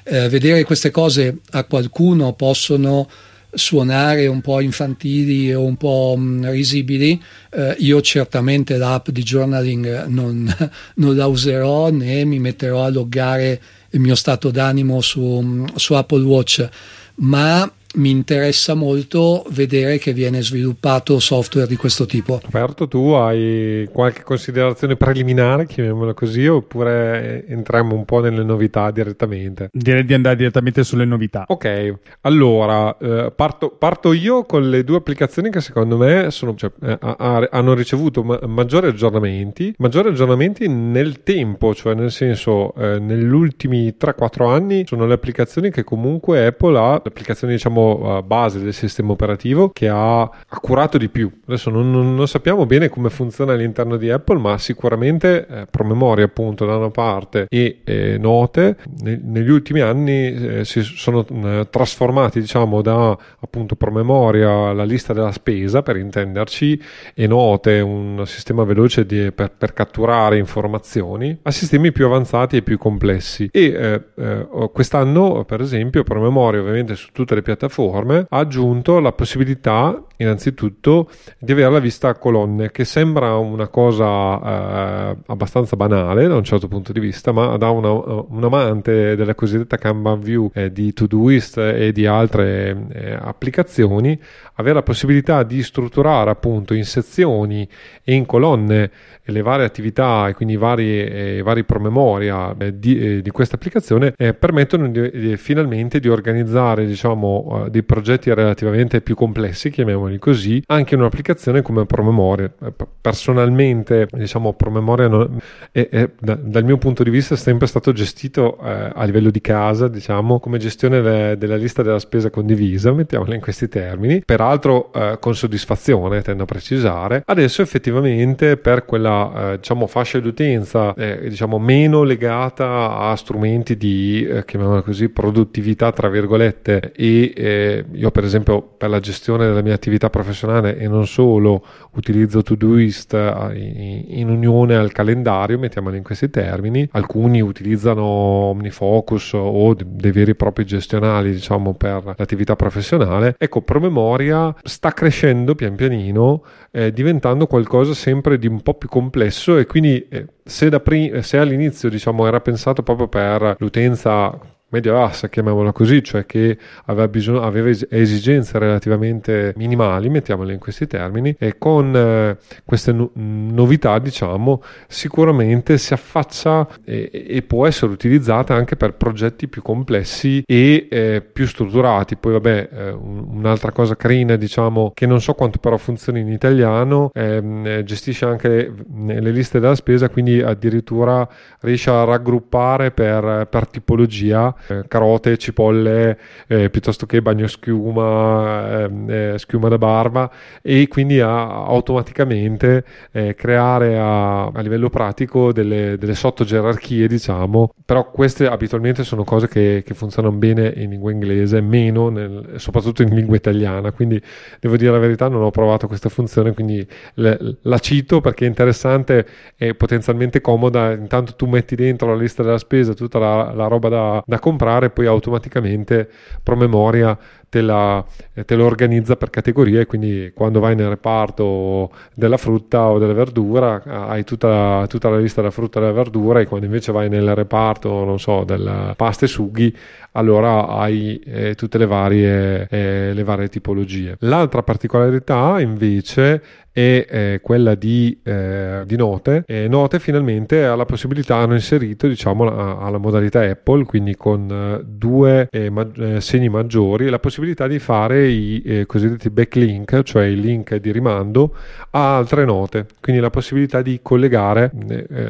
Eh, vedere queste cose a qualcuno possono suonare un po' infantili o un po' mh, mm, risibili, eh, io certamente l'app di journaling non, <laughs> non, la userò né mi metterò a loggare il mio stato d'animo su, mm, su Apple Watch, ma mi interessa molto vedere che viene sviluppato software di questo tipo. Roberto, tu hai qualche considerazione preliminare, chiamiamola così, oppure entriamo un po' nelle novità direttamente? Direi di andare direttamente sulle novità. Ok, allora eh, parto, parto, io con le due applicazioni che secondo me sono, cioè, eh, hanno ricevuto ma- maggiori aggiornamenti, maggiori aggiornamenti nel tempo, cioè nel senso eh, negli ultimi 3-4 anni sono le applicazioni che comunque Apple ha, le applicazioni diciamo uh, base del sistema operativo che ha, ha curato di più. Adesso non, non, non, sappiamo bene come funziona all'interno di Apple, ma sicuramente eh, promemoria appunto da una parte e eh, note ne, negli ultimi anni eh, si sono eh, trasformati diciamo da appunto promemoria la lista della spesa per intenderci e note un sistema veloce di, per, per, catturare informazioni a sistemi più avanzati e più complessi e eh, eh, quest'anno per esempio promemoria ovviamente su tutte le piattaforme piattaforme ha aggiunto la possibilità innanzitutto di avere la vista a colonne che sembra una cosa eh, abbastanza banale da un certo punto di vista ma da una, un amante della cosiddetta Kanban View eh, di Todoist e di altre eh, applicazioni avere la possibilità di strutturare appunto in sezioni e in colonne le varie attività e quindi i vari, eh, vari promemoria eh, di, eh, di, questa applicazione permettono di, di, finalmente di organizzare diciamo eh, dei progetti relativamente più complessi chiamiamoli così anche in un'applicazione come promemoria. Eh, personalmente diciamo promemoria non, è, è, da, dal mio punto di vista è sempre stato gestito a livello di casa diciamo come gestione le, della lista della spesa condivisa mettiamola in questi termini peraltro con soddisfazione tendo a precisare. Adesso effettivamente per quella eh, diciamo, fascia d'utenza eh, diciamo, meno legata a strumenti di eh, chiamiamola così produttività tra virgolette e eh, io per esempio per la gestione della mia attività professionale e non solo utilizzo Todoist eh, in, in unione al calendario mettiamolo in questi termini. Alcuni utilizzano OmniFocus o dei veri e propri gestionali diciamo per l'attività professionale. Ecco promemoria sta crescendo pian pianino eh, diventando qualcosa sempre di un po' più complesso e quindi eh, se, pri- se all'inizio diciamo, era pensato proprio per l'utenza media bassa, chiamiamola così, cioè che aveva, bisogno, aveva esigenze relativamente minimali, mettiamole in questi termini, e con eh, queste no- novità, diciamo, sicuramente si affaccia e, e, può essere utilizzata anche per progetti più complessi e eh, più strutturati. Poi, vabbè, eh, un'altra cosa carina, diciamo, che non so quanto però funzioni in italiano, ehm, gestisce anche le, le, liste della spesa, quindi addirittura riesce a raggruppare per, per tipologia eh, carote, cipolle, eh, piuttosto che bagno schiuma, ehm, eh, schiuma da barba e quindi a automaticamente eh, creare a, a, livello pratico delle, delle sottogerarchie, diciamo, però queste abitualmente sono cose che, che funzionano bene in lingua inglese, meno nel, soprattutto in lingua italiana, quindi devo dire la verità, non ho provato questa funzione, quindi le, la cito perché è interessante e potenzialmente comoda, intanto tu metti dentro la lista della spesa tutta la, la roba da, da comprare, poi automaticamente promemoria te, la, te lo organizza per categorie, quindi quando vai nel reparto della frutta o della verdura hai tutta, tutta la lista della frutta e della verdura e quando invece vai nel reparto, non so, della pasta e sughi, allora hai eh, tutte le varie, eh, le varie tipologie. L'altra particolarità invece è eh, quella di, eh, di note. E note finalmente ha la possibilità, hanno inserito diciamo la, alla modalità Apple, quindi con eh, due eh, ma- eh, segni maggiori, la possibilità di fare i eh, cosiddetti backlink, cioè i link di rimando a altre note. Quindi la possibilità di collegare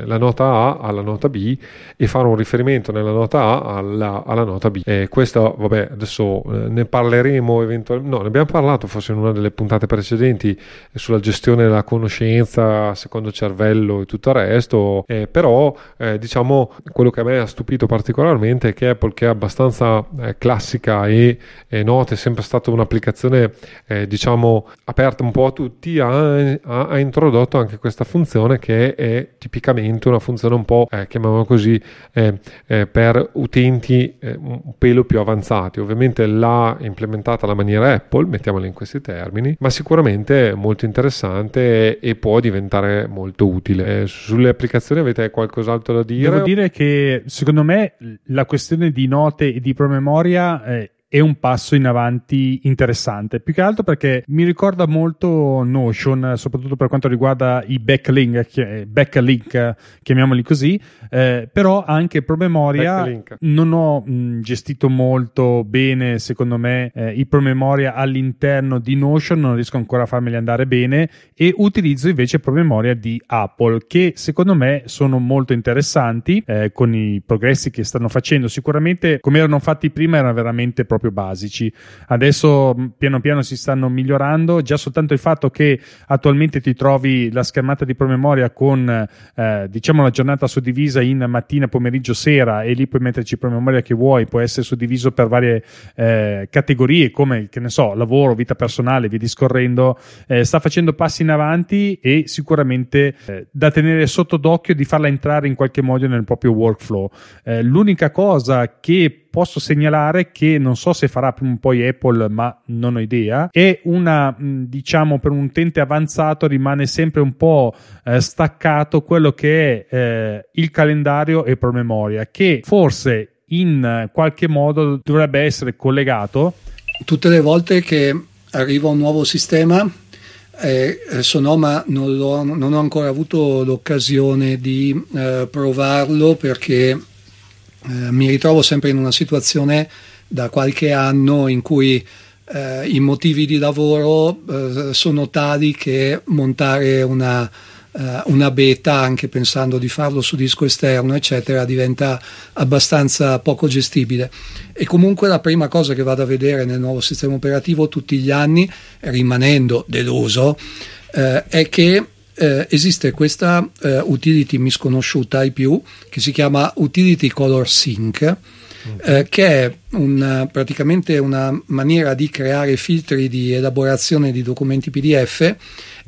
la nota A alla nota B e fare un riferimento nella nota A alla, alla nota B. E questo, vabbè, adesso ne parleremo eventualmente. No, ne abbiamo parlato forse in una delle puntate precedenti sulla gestione della conoscenza secondo cervello e tutto il resto, eh, però eh, diciamo quello che a me ha stupito particolarmente è che Apple che è abbastanza eh, classica e nota, è sempre stata un'applicazione eh, diciamo aperta un po' a tutti, ha, ha, introdotto anche questa funzione che è tipicamente una funzione un po' eh, chiamiamola così eh, per utenti un pelo più avanzati. Ovviamente l'ha implementata alla maniera Apple, mettiamola in questi termini, ma sicuramente molto interessante interessante e può diventare molto utile. Eh, sulle applicazioni avete qualcos'altro da dire? Devo dire che secondo me la questione di note e di promemoria eh, è un passo in avanti interessante. Più che altro perché mi ricorda molto Notion, soprattutto per quanto riguarda i backlink, backlink chiamiamoli così, eh, però anche promemoria backlink. non ho mh, gestito molto bene, secondo me, eh, i promemoria all'interno di Notion, non riesco ancora a farmeli andare bene e utilizzo invece promemoria di Apple che secondo me sono molto interessanti eh, con i progressi che stanno facendo. Sicuramente come erano fatti prima erano veramente proprio proprio basici. Adesso mm, piano piano si stanno migliorando, già soltanto il fatto che attualmente ti trovi la schermata di promemoria con eh, diciamo la giornata suddivisa in mattina, pomeriggio, sera e lì puoi metterci promemoria che vuoi, può essere suddiviso per varie eh, categorie come che ne so, lavoro, vita personale, via discorrendo, eh, sta facendo passi in avanti e sicuramente eh, da tenere sotto d'occhio di farla entrare in qualche modo nel proprio workflow. Eh, l'unica cosa che posso segnalare che non so se farà poi Apple, ma non ho idea. È una, diciamo, per un utente avanzato rimane sempre un po' eh, staccato quello che è eh, il calendario e promemoria, che forse in qualche modo dovrebbe essere collegato. Tutte le volte che arriva un nuovo sistema, eh, Sonoma non, non, ho ancora avuto l'occasione di eh, provarlo perché eh, mi ritrovo sempre in una situazione da qualche anno in cui eh, i motivi di lavoro eh, sono tali che montare una, eh, una, beta, anche pensando di farlo su disco esterno, eccetera, diventa abbastanza poco gestibile. E comunque la prima cosa che vado a vedere nel nuovo sistema operativo tutti gli anni, rimanendo deluso, eh, è che eh, esiste questa eh, utility misconosciuta ai più che si chiama Utility Color Sync. Eh, che è una, praticamente una maniera di creare filtri di elaborazione di documenti PDF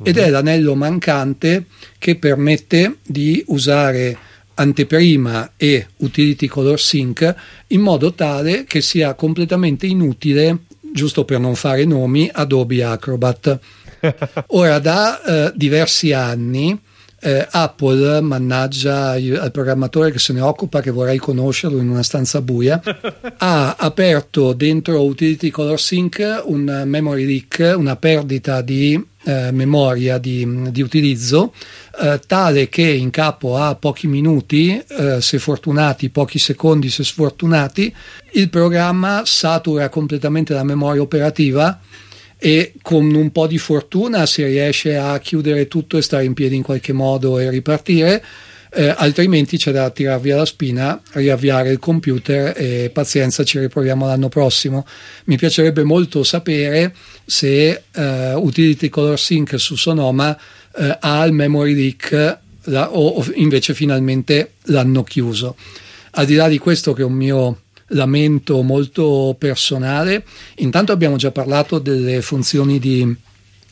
ed è l'anello mancante che permette di usare anteprima e utility color sync in modo tale che sia completamente inutile, giusto per non fare nomi, Adobe Acrobat. <laughs> Ora, da eh, diversi anni eh, Apple, mannaggia al programmatore che se ne occupa, che vorrei conoscerlo in una stanza buia, <laughs> ha aperto dentro Utility Color Sync un memory leak, una perdita di eh, memoria di, di utilizzo, eh, tale che in capo a pochi minuti, eh, se fortunati, pochi secondi se sfortunati, il programma satura completamente la memoria operativa e con un po' di fortuna si riesce a chiudere tutto e stare in piedi in qualche modo e ripartire. eh, altrimenti c'è da tirare via la spina, riavviare il computer e pazienza, ci riproviamo l'anno prossimo. Mi piacerebbe molto sapere se eh, Utility Color Sync su Sonoma eh, ha il memory leak la, o, o invece finalmente l'hanno chiuso. Al di là di questo che è un mio lamento molto personale, intanto abbiamo già parlato delle funzioni di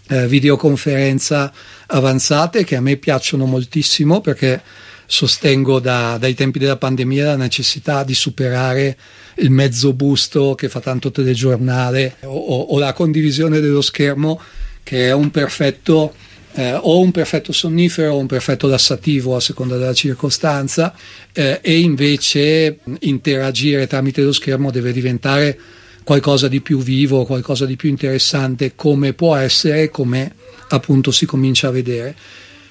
eh, videoconferenza avanzate che a me piacciono moltissimo perché sostengo da, dai tempi della pandemia la necessità di superare il mezzo busto che fa tanto telegiornale o, o la condivisione dello schermo che è un perfetto eh, o un perfetto sonnifero o un perfetto lassativo a seconda della circostanza eh, e invece interagire tramite lo schermo deve diventare qualcosa di più vivo, qualcosa di più interessante come può essere, come appunto si comincia a vedere.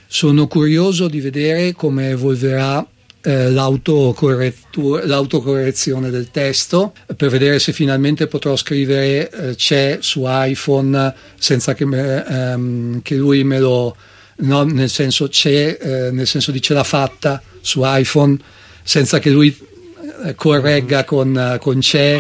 Sono curioso di vedere come evolverà eh, l'autocorrezione del testo per vedere se finalmente potrò scrivere eh, c'è su iPhone senza che, me, ehm, che lui me lo no, nel senso c'è eh, nel senso di ce l'ha fatta su iPhone senza che lui eh, corregga con, con c'è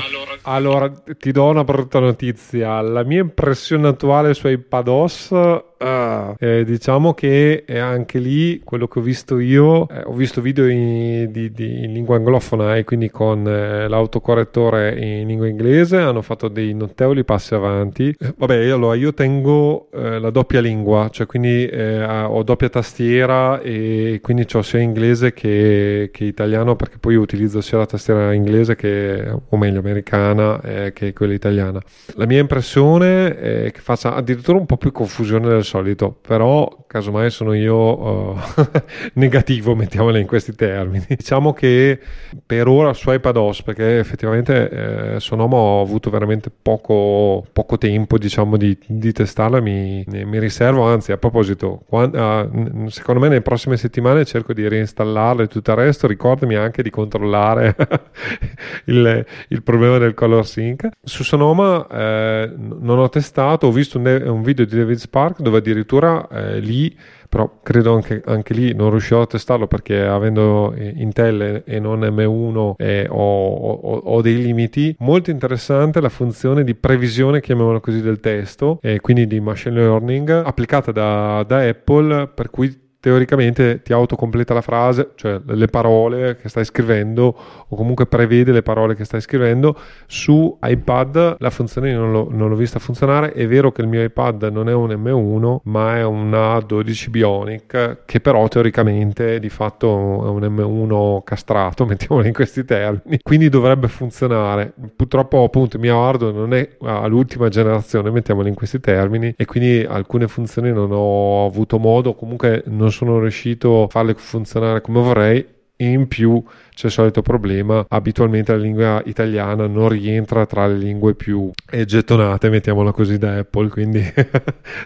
allora, ti do una brutta notizia. La mia impressione attuale su iPadOS Uh, eh, diciamo che è anche lì quello che ho visto io eh, ho visto video in, di, di, in lingua anglofona e quindi con eh, l'autocorrettore in lingua inglese hanno fatto dei notevoli passi avanti. Eh, vabbè allora io tengo eh, la doppia lingua cioè quindi eh, ho doppia tastiera e quindi ho sia inglese che, che, italiano perché poi utilizzo sia la tastiera inglese che o meglio americana che quella italiana. La mia impressione è che faccia addirittura un po' più confusione del solito, però casomai sono io uh, <laughs> negativo, mettiamola in questi termini. <laughs> Diciamo che per ora su iPadOS, perché effettivamente eh, Sonoma ho avuto veramente poco, poco tempo diciamo, di, di testarla, mi, mi, riservo, anzi a proposito, quando, uh, secondo me nelle prossime settimane cerco di reinstallarla e tutto il resto, ricordami anche di controllare <laughs> il, il, problema del color sync. Su Sonoma eh, non ho testato, ho visto un, un video di David Spark dove addirittura eh, lì, però credo anche, anche, lì non riuscirò a testarlo perché avendo Intel e non M1 eh, ho, ho, ho, dei limiti. Molto interessante la funzione di previsione, chiamiamola così, del testo, e quindi di machine learning applicata da, da Apple, per cui teoricamente ti autocompleta la frase, cioè le parole che stai scrivendo o comunque prevede le parole che stai scrivendo. Su iPad la funzione non, l'ho, non l'ho vista funzionare, è vero che il mio iPad non è un M1 ma è un A12 Bionic che però teoricamente di fatto è un M1 castrato, <laughs> mettiamolo in questi termini, quindi dovrebbe funzionare. Purtroppo appunto il mio hardware non è all'ultima generazione, mettiamolo in questi termini, e quindi alcune funzioni non ho avuto modo, comunque non sono riuscito a farle funzionare come vorrei in più c'è il solito problema abitualmente la lingua italiana non rientra tra le lingue più gettonate mettiamola così da Apple quindi <laughs>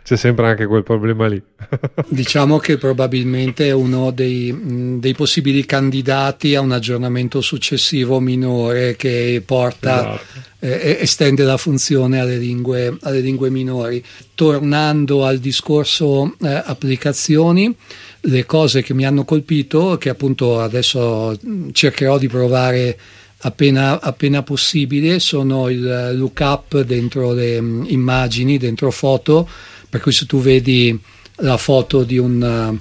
c'è sempre anche quel problema lì <laughs> diciamo che probabilmente è uno dei, dei, possibili candidati a un aggiornamento successivo minore che porta esatto. eh, estende la funzione alle lingue, alle lingue minori tornando al discorso eh, applicazioni le cose che mi hanno colpito, che appunto adesso cercherò di provare appena, appena possibile, sono il lookup dentro le immagini, dentro foto, per cui se tu vedi la foto di un,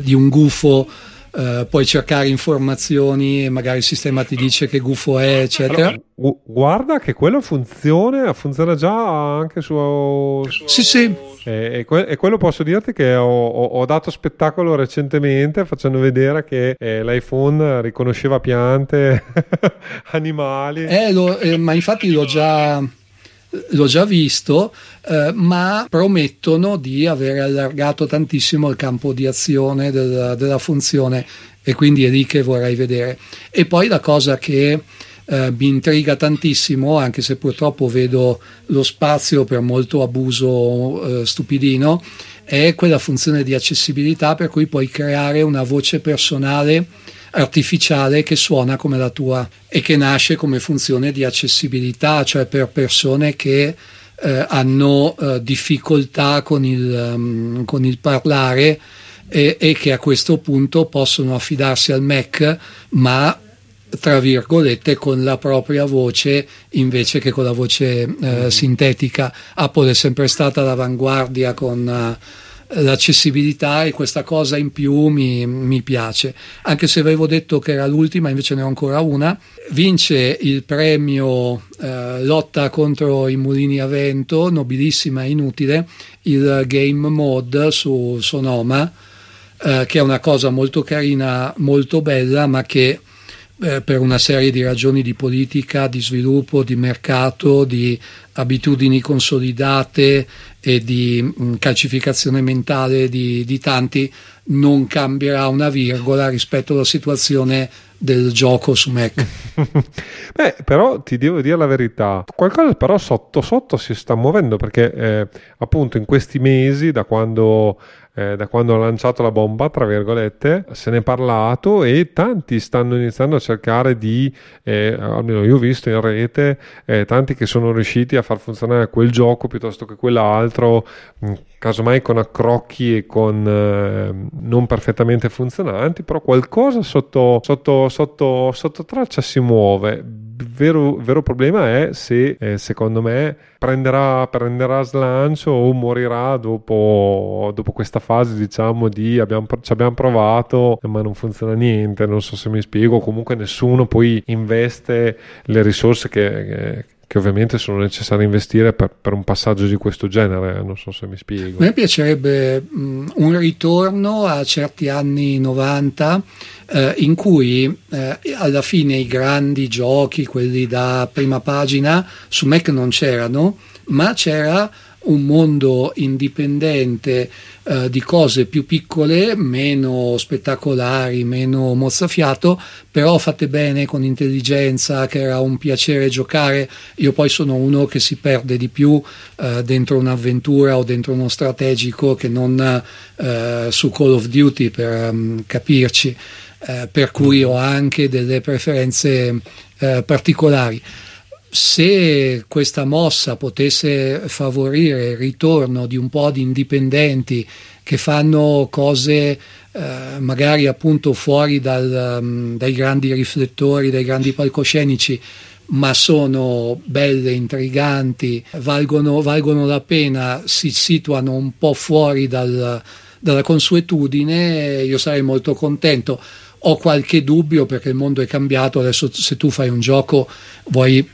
di un gufo Uh, puoi cercare informazioni e magari il sistema ti dice che gufo è, eccetera. Allora, guarda che quello funziona, funziona già anche su. su sì, sì. E, e, que- e, quello posso dirti che ho, ho, ho, dato spettacolo recentemente facendo vedere che eh, l'iPhone riconosceva piante, <laughs> animali. Eh, lo, eh, ma infatti l'ho già l'ho già visto, eh, ma promettono di aver allargato tantissimo il campo di azione della, della funzione e quindi è lì che vorrei vedere. E poi la cosa che eh, mi intriga tantissimo, anche se purtroppo vedo lo spazio per molto abuso eh, stupidino, è quella funzione di accessibilità per cui puoi creare una voce personale artificiale che suona come la tua e che nasce come funzione di accessibilità, cioè per persone che eh, hanno eh, difficoltà con il, um, con il parlare e, e che a questo punto possono affidarsi al Mac, ma tra virgolette con la propria voce invece che con la voce eh, sintetica. Apple è sempre stata all'avanguardia con eh, l'accessibilità e questa cosa in più mi, mi, piace. Anche se avevo detto che era l'ultima, invece ne ho ancora una. Vince il premio eh, Lotta contro i mulini a vento, nobilissima e inutile, il Game Mode su Sonoma. Eh, che è una cosa molto carina, molto bella, ma che eh, per una serie di ragioni di politica, di sviluppo, di mercato, di abitudini consolidate e di calcificazione mentale di, di tanti, non cambierà una virgola rispetto alla situazione del gioco su Mac. <laughs> Beh, però ti devo dire la verità, qualcosa però sotto sotto si sta muovendo perché eh, appunto in questi mesi da quando eh, da quando ho lanciato la bomba, tra virgolette, se ne è parlato e tanti stanno iniziando a cercare di, eh, almeno io ho visto in rete, eh, tanti che sono riusciti a far funzionare quel gioco piuttosto che quell'altro, mh, casomai con accrocchi e con eh, non perfettamente funzionanti, però qualcosa sotto, sotto, sotto, sotto traccia si muove vero, vero problema è se eh, secondo me prenderà, prenderà slancio o morirà dopo, dopo questa fase diciamo di abbiamo, ci abbiamo provato ma non funziona niente non so se mi spiego. Comunque nessuno poi investe le risorse che, che che ovviamente sono necessarie investire per, per, un passaggio di questo genere, non so se mi spiego. A me piacerebbe mh, un ritorno a certi anni 90 eh, in cui eh, alla fine i grandi giochi, quelli da prima pagina, su Mac non c'erano, ma c'era un mondo indipendente eh, di cose più piccole, meno spettacolari, meno mozzafiato, però fatte bene con intelligenza, che era un piacere giocare. Io poi sono uno che si perde di più eh, dentro un'avventura o dentro uno strategico che non eh, su Call of Duty per um, capirci, eh, per cui ho anche delle preferenze eh, particolari se questa mossa potesse favorire il ritorno di un po' di indipendenti che fanno cose eh, magari appunto fuori dal, um, dai grandi riflettori, dai grandi palcoscenici, ma sono belle, intriganti, valgono, valgono la pena, si situano un po' fuori dal, dalla consuetudine, io sarei molto contento. Ho qualche dubbio perché il mondo è cambiato, adesso se tu fai un gioco vuoi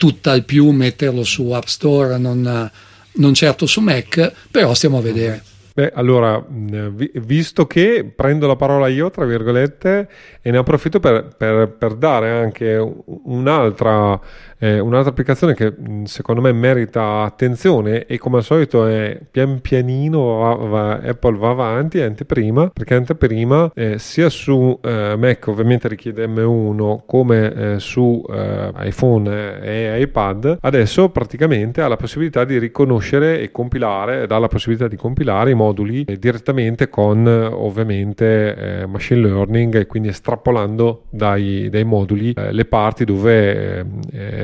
tutt'al più metterlo su App Store, non, non certo su Mac, però stiamo a vedere. Beh, allora, visto che prendo la parola io, tra virgolette, e ne approfitto per, per, per dare anche un'altra eh, un'altra applicazione che secondo me merita attenzione e come al solito è pian pianino va, va, Apple va avanti, anteprima, perché anteprima eh, sia su eh, Mac ovviamente richiede M1 come eh, su eh, iPhone e iPad, adesso praticamente ha la possibilità di riconoscere e compilare, dà la possibilità di compilare i moduli eh, direttamente con ovviamente machine learning e quindi estrapolando dai, dai moduli le parti dove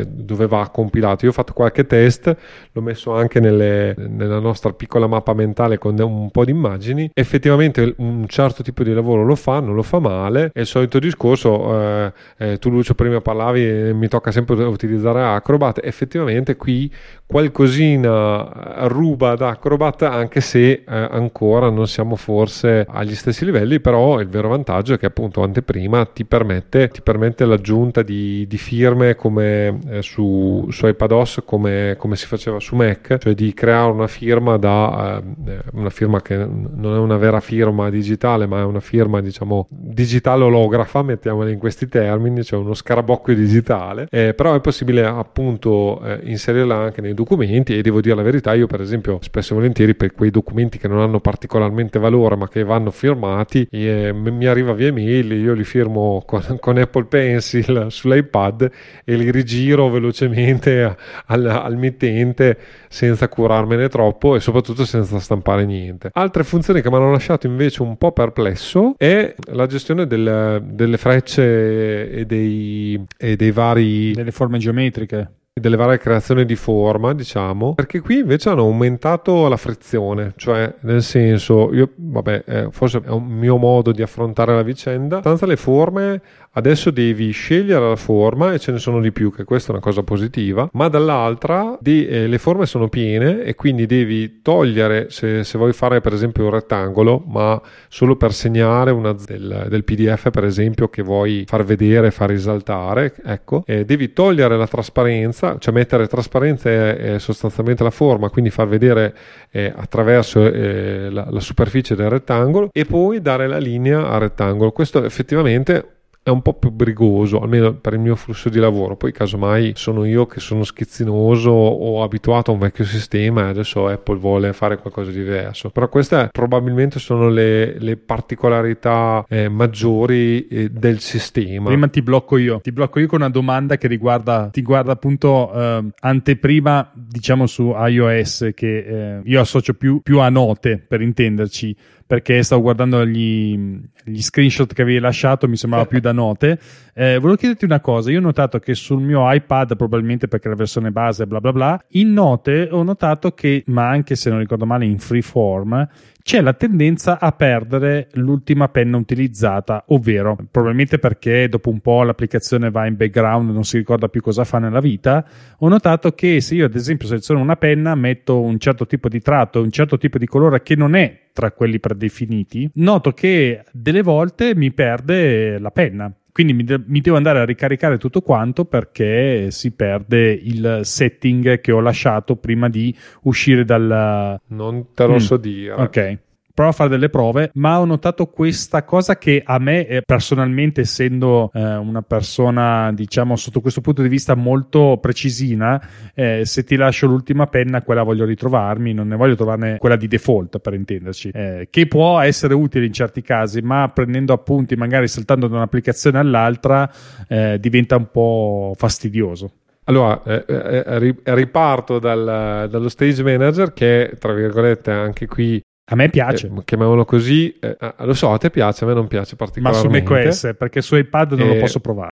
dove va compilato. Io ho fatto qualche test, l'ho messo anche nelle, nella nostra piccola mappa mentale con un po' di immagini. Effettivamente un certo tipo di lavoro lo fa, non lo fa male. È il solito discorso, eh, eh, tu Lucio prima parlavi, mi tocca sempre utilizzare Acrobat. Effettivamente qui qualcosina ruba da Acrobat anche se eh, ancora non siamo forse agli stessi livelli, però il vero vantaggio è che appunto anteprima ti permette, ti permette l'aggiunta di, di firme come eh, su, su iPadOS come, come, si faceva su Mac, cioè di creare una firma da eh, una firma che non è una vera firma digitale, ma è una firma diciamo digitale olografa, mettiamola in questi termini, cioè uno scarabocchio digitale, eh, però è possibile appunto eh, inserirla anche nei documenti e devo dire la verità, io per esempio spesso e volentieri per quei documenti che non hanno particolarmente valore ma che vanno firmati, eh, mi arriva via email, io li firmo con, con Apple Pencil sull'iPad e li rigiro velocemente al, al mittente senza curarmene troppo e soprattutto senza stampare niente. Altre funzioni che mi hanno lasciato invece un po' perplesso è la gestione del, delle frecce e dei, e dei vari... delle forme geometriche delle varie creazioni di forma, diciamo, perché qui invece hanno aumentato la frizione, cioè nel senso, io, vabbè, eh, forse è un mio modo di affrontare la vicenda, tanto le forme adesso devi scegliere la forma e ce ne sono di più, che questa è una cosa positiva, ma dall'altra di, eh, le forme sono piene e quindi devi togliere, se, se, vuoi fare per esempio un rettangolo, ma solo per segnare una del, del PDF per esempio che vuoi far vedere, far risaltare, ecco, eh, devi togliere la trasparenza, cioè mettere trasparenza è, è sostanzialmente la forma, quindi far vedere eh, attraverso eh, la, la superficie del rettangolo e poi dare la linea al rettangolo. Questo effettivamente è un po' più brigoso, almeno per il mio flusso di lavoro. Poi, casomai, sono io che sono schizzinoso o abituato a un vecchio sistema e adesso Apple vuole fare qualcosa di diverso. Però queste probabilmente sono le, le particolarità eh, maggiori eh, del sistema. Prima ti blocco io, ti blocco io con una domanda che riguarda, ti guarda appunto eh, anteprima, diciamo su iOS, che eh, io associo più, più a note per intenderci perché stavo guardando gli, gli screenshot che avevi lasciato, mi sembrava più da note. Eh, volevo chiederti una cosa: io ho notato che sul mio iPad, probabilmente perché la versione base, bla bla bla, in note ho notato che, ma anche se non ricordo male, in freeform c'è la tendenza a perdere l'ultima penna utilizzata, ovvero probabilmente perché dopo un po' l'applicazione va in background, non si ricorda più cosa fa nella vita. Ho notato che se io ad esempio seleziono una penna, metto un certo tipo di tratto, un certo tipo di colore che non è tra quelli predefiniti, noto che delle volte mi perde la penna quindi mi, de- mi, devo andare a ricaricare tutto quanto perché si perde il setting che ho lasciato prima di uscire dal... Non te lo mm. so dire. Ok provo a fare delle prove, ma ho notato questa cosa che a me eh, personalmente, essendo eh, una persona, diciamo, sotto questo punto di vista molto precisina, eh, se ti lascio l'ultima penna, quella voglio ritrovarmi, non ne voglio trovarne quella di default, per intenderci, eh, che può essere utile in certi casi, ma prendendo appunti, magari saltando da un'applicazione all'altra, eh, diventa un po' fastidioso. Allora, eh, riparto dal, dallo stage manager che, tra virgolette, anche qui a me piace. Eh, chiamiamolo così. Eh, ah, lo so, a te piace, a me non piace particolarmente. Ma su macOS, perché su iPad non eh, lo posso provare.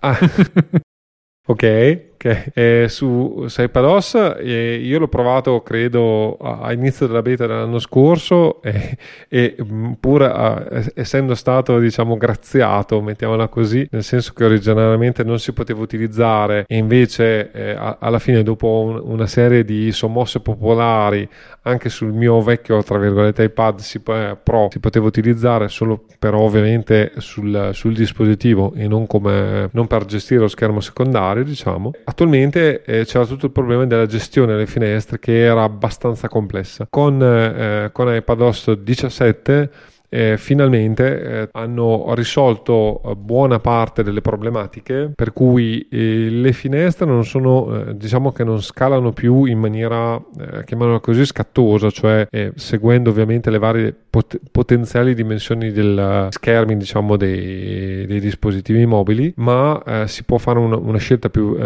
Ah. <laughs> ok, Ok, eh, su Saipados eh, io l'ho provato credo a inizio della beta dell'anno scorso e, e mm, pur a, essendo stato diciamo graziato, mettiamola così, nel senso che originariamente non si poteva utilizzare e invece eh, a, alla fine dopo un, una serie di sommosse popolari anche sul mio vecchio tra virgolette iPad si, eh, Pro si poteva utilizzare solo però ovviamente sul, sul dispositivo e non, come, non per gestire lo schermo secondario diciamo attualmente eh, c'era tutto il problema della gestione delle finestre che era abbastanza complessa. Con, eh, con iPadOS 17 eh, finalmente eh, hanno risolto eh, buona parte delle problematiche per cui eh, le finestre non sono eh, diciamo che non scalano più in maniera eh, chiamiamola così scattosa cioè seguendo ovviamente le varie pot- potenziali dimensioni dei schermi diciamo dei, dei, dispositivi mobili ma si può fare una, una scelta più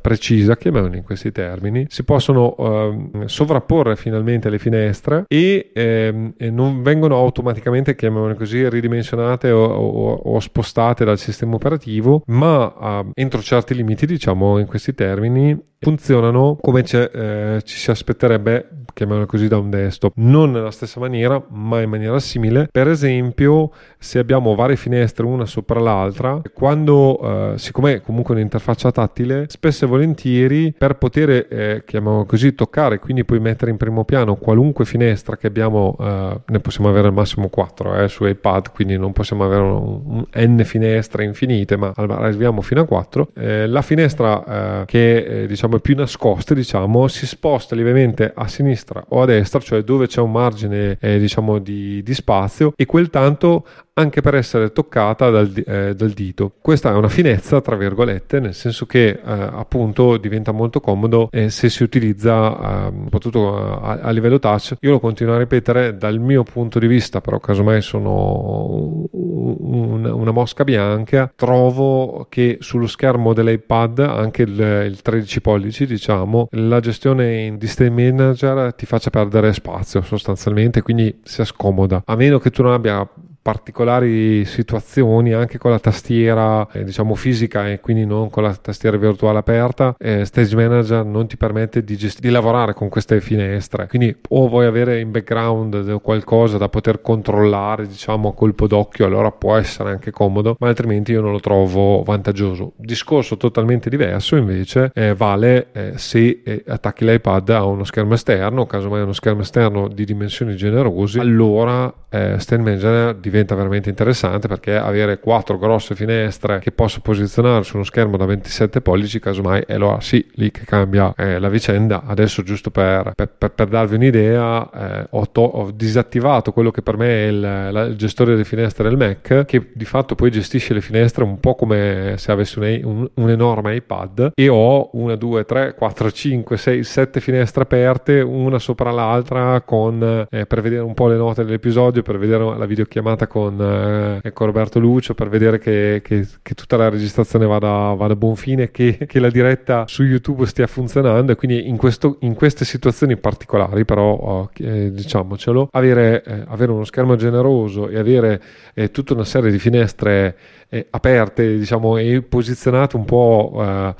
precisa chiamiamola in questi termini. Si possono ehm, sovrapporre finalmente le finestre e, ehm, e non vengono automaticamente chiamiamole così, ridimensionate o, o, o spostate dal sistema operativo, ma uh, entro certi limiti, diciamo in questi termini, funzionano come eh, ci si aspetterebbe, chiamiamolo così, da un desktop. Non nella stessa maniera, ma in maniera simile. Per esempio, se abbiamo varie finestre una sopra l'altra, quando, eh, siccome è comunque un'interfaccia tattile, spesso e volentieri per poter, eh, chiamiamolo così, toccare, quindi poi mettere in primo piano qualunque finestra che abbiamo, eh, ne possiamo avere al massimo 4 eh, su iPad, quindi non possiamo avere un, un n finestre infinite, ma arriviamo fino a 4. Eh, la finestra che diciamo diciamo, più nascoste, diciamo, si sposta lievemente a sinistra o a destra, cioè dove c'è un margine eh, diciamo, di, di spazio e quel tanto anche per essere toccata dal, eh, dal, dito. Questa è una finezza, tra virgolette, nel senso che eh, appunto diventa molto comodo eh, se si utilizza ehm, soprattutto a, a, livello touch. Io lo continuo a ripetere dal mio punto di vista, però casomai sono un, una mosca bianca, trovo che sullo schermo dell'iPad, anche il, il 13 pollici, diciamo, la gestione in Display Manager ti faccia perdere spazio sostanzialmente, quindi sia scomoda. A meno che tu non abbia particolari situazioni anche con la tastiera eh, diciamo fisica e quindi non con la tastiera virtuale aperta eh, Stage Manager non ti permette di, gest- di, lavorare con queste finestre. Quindi o vuoi avere in background qualcosa da poter controllare diciamo a colpo d'occhio allora può essere anche comodo ma altrimenti io non lo trovo vantaggioso. Discorso totalmente diverso invece eh, vale eh, se eh, attacchi l'iPad a uno schermo esterno casomai uno schermo esterno di dimensioni generose allora eh, Stage Manager diventa veramente interessante perché avere quattro grosse finestre che posso posizionare su uno schermo da 27 pollici, casomai, e allora sì, lì che cambia eh, la vicenda. Adesso, giusto per, per, per, per darvi un'idea, eh, ho, to- ho, disattivato quello che per me è il, la, il, gestore delle finestre del Mac, che di fatto poi gestisce le finestre un po' come se avessi un, un, un enorme iPad, e ho una, due, tre, quattro, cinque, sei, sette finestre aperte, una sopra l'altra, con, eh, per vedere un po' le note dell'episodio, per vedere la videochiamata con, eh, con Roberto Lucio, per vedere che, che, che tutta la registrazione vada, vada a buon fine, che, che, la diretta su YouTube stia funzionando e quindi in, questo, in queste situazioni particolari però oh, eh, diciamocelo, avere, eh, avere, uno schermo generoso e avere eh, tutta una serie di finestre eh, aperte diciamo, e posizionate un po' eh,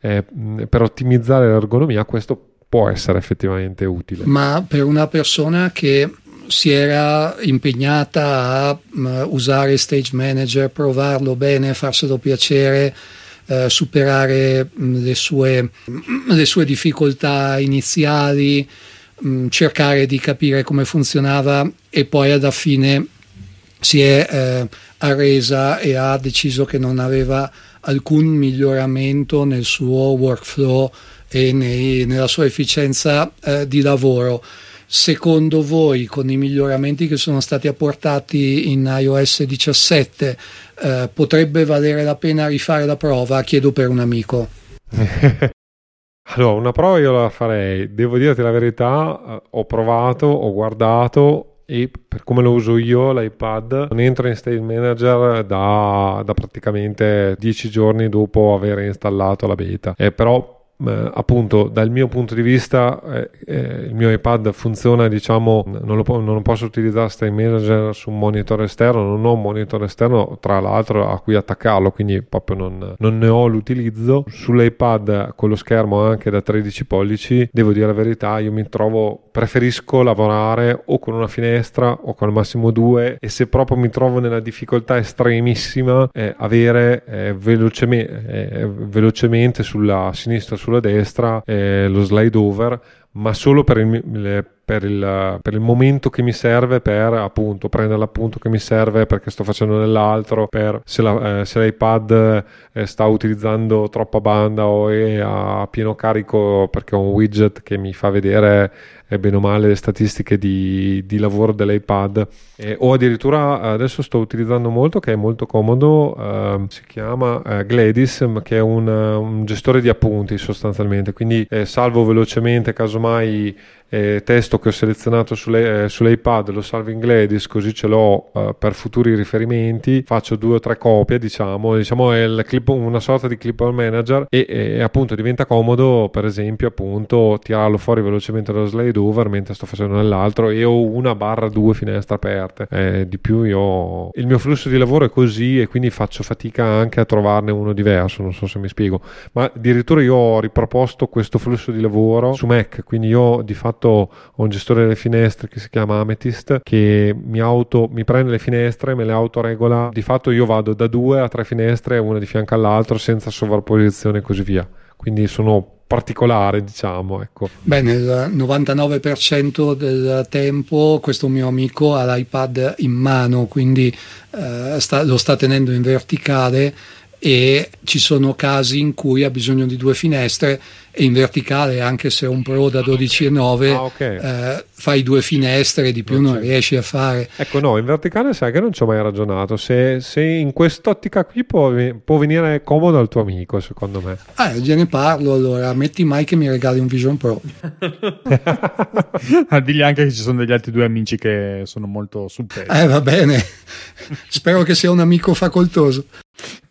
eh, per ottimizzare l'ergonomia, questo può essere effettivamente utile. Ma per una persona che si era impegnata a usare Stage Manager, provarlo bene, farselo piacere, uh, superare le, sue, le, sue, difficoltà iniziali, cercare di capire come funzionava e poi alla fine si è uh, arresa e ha deciso che non aveva alcun miglioramento nel suo workflow e nei, nella sua efficienza uh, di lavoro secondo voi con i miglioramenti che sono stati apportati in iOS 17 eh, potrebbe valere la pena rifare la prova? Chiedo per un amico. <laughs> allora, una prova io la farei, devo dirti la verità, eh, ho provato, ho guardato e per come lo uso io l'iPad non entra in State Manager da, da praticamente 10 giorni dopo aver installato la beta, eh, però eh, appunto dal mio punto di vista eh, eh, il mio iPad funziona diciamo non lo, non posso utilizzare Stay Manager su un monitor esterno non ho un monitor esterno tra l'altro a cui attaccarlo quindi proprio non, non ne ho l'utilizzo. sull'iPad con lo schermo anche da 13 pollici devo dire la verità io mi trovo preferisco lavorare o con una finestra o con al massimo due e se proprio mi trovo nella difficoltà estremissima eh, avere eh, velocemente, eh, velocemente sulla sinistra sulla destra eh, lo slide over ma solo per il, per, il, per il, momento che mi serve per appunto prendere l'appunto che mi serve perché sto facendo nell'altro per se, la, eh, se l'iPad eh, sta utilizzando troppa banda o è a pieno carico perché ho un widget che mi fa vedere eh, bene o male le statistiche di, di lavoro dell'iPad. Eh, o addirittura adesso sto utilizzando molto che è molto comodo ehm, si chiama eh, Gladys che è un, un, gestore di appunti sostanzialmente. Quindi eh, salvo velocemente casomai eh, testo che ho selezionato sulle, eh, sull'iPad, lo salvo in Gladys così ce l'ho eh, per futuri riferimenti, faccio due o tre copie diciamo, diciamo è clip, una sorta di clipboard manager e, e, appunto diventa comodo per esempio appunto tirarlo fuori velocemente dallo slide over mentre sto facendo nell'altro e ho una barra due finestre aperte, eh, di più io il mio flusso di lavoro è così e quindi faccio fatica anche a trovarne uno diverso, non so se mi spiego, ma addirittura io ho riproposto questo flusso di lavoro su Mac, quindi io di fatto fatto un gestore delle finestre che si chiama Amethyst che mi, auto, mi prende le finestre, me le autoregola. Di fatto io vado da due a tre finestre, una di fianco all'altra, senza sovrapposizione e così via. Quindi sono particolare, diciamo. Ecco. Beh, nel 99% del tempo questo mio amico ha l'iPad in mano, quindi eh, sta, lo sta tenendo in verticale e ci sono casi in cui ha bisogno di due finestre e in verticale anche se è un Pro da 12,9 ah, okay. eh, fai due finestre di più non, non riesci a fare. Ecco no in verticale sai che non ci ho mai ragionato. Se, se in quest'ottica qui può, può, venire comodo al tuo amico secondo me. Ah gliene parlo allora metti mai che mi regali un Vision Pro. <laughs> Ah, digli anche che ci sono degli altri due amici che sono molto sul pezzo. Eh va bene. <laughs> Spero che sia un amico facoltoso.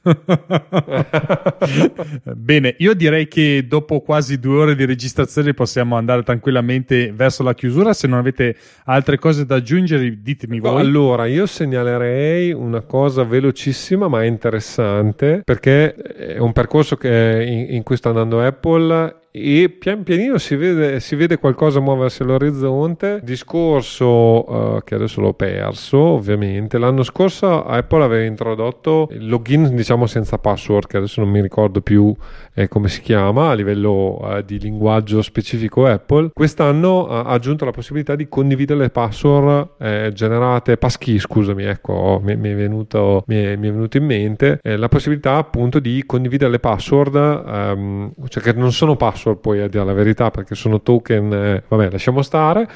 <laughs> Bene, io direi che dopo quasi due ore di registrazione possiamo andare tranquillamente verso la chiusura. Se non avete altre cose da aggiungere, ditemi voi. Allora, io segnalerei una cosa velocissima ma interessante perché è un percorso che in, in cui sta andando Apple e pian pianino si vede, si vede qualcosa muoversi all'orizzonte. Discorso uh, che adesso l'ho perso, ovviamente. L'anno scorso Apple aveva introdotto il login, diciamo senza password, che adesso non mi ricordo più eh, come si chiama a livello uh, di linguaggio specifico Apple. Quest'anno ha aggiunto la possibilità di condividere le password eh, generate, passkey, scusami, ecco, mi, mi, è, venuto, mi, è, mi è, venuto in mente eh, la possibilità appunto di condividere le password, um, cioè che non sono password password poi a dire la verità perché sono token, eh, vabbè lasciamo stare,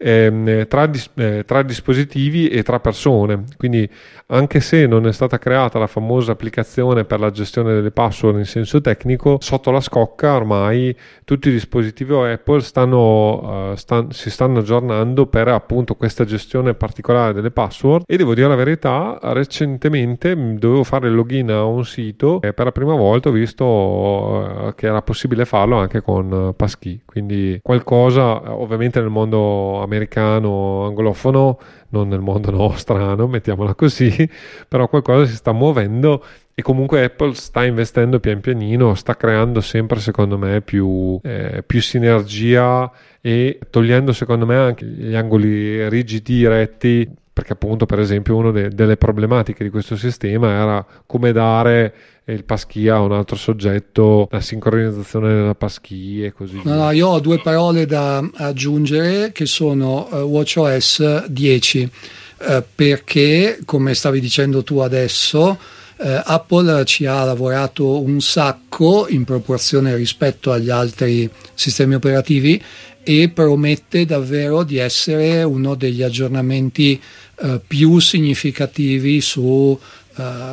ehm, tra, dis- eh, tra, dispositivi e tra persone. Quindi anche se non è stata creata la famosa applicazione per la gestione delle password in senso tecnico, sotto la scocca ormai tutti i dispositivi Apple stanno, uh, stan- si stanno aggiornando per appunto questa gestione particolare delle password e devo dire la verità, recentemente dovevo fare il login a un sito e per la prima volta ho visto uh, che era possibile farlo anche con uh, passkey, quindi qualcosa ovviamente nel mondo americano anglofono non nel mondo <laughs> nostrano, mettiamola così, però qualcosa si sta muovendo e comunque Apple sta investendo pian pianino, sta creando sempre secondo me più, eh, più sinergia e togliendo secondo me anche gli angoli rigidi retti perché appunto per esempio una de- delle problematiche di questo sistema era come dare il passkey a un altro soggetto, la sincronizzazione della passkey e così via. No, no, io ho due parole da aggiungere che sono uh, WatchOS 10 uh, perché come stavi dicendo tu adesso uh, Apple ci ha lavorato un sacco in proporzione rispetto agli altri sistemi operativi e promette davvero di essere uno degli aggiornamenti uh, più significativi su uh,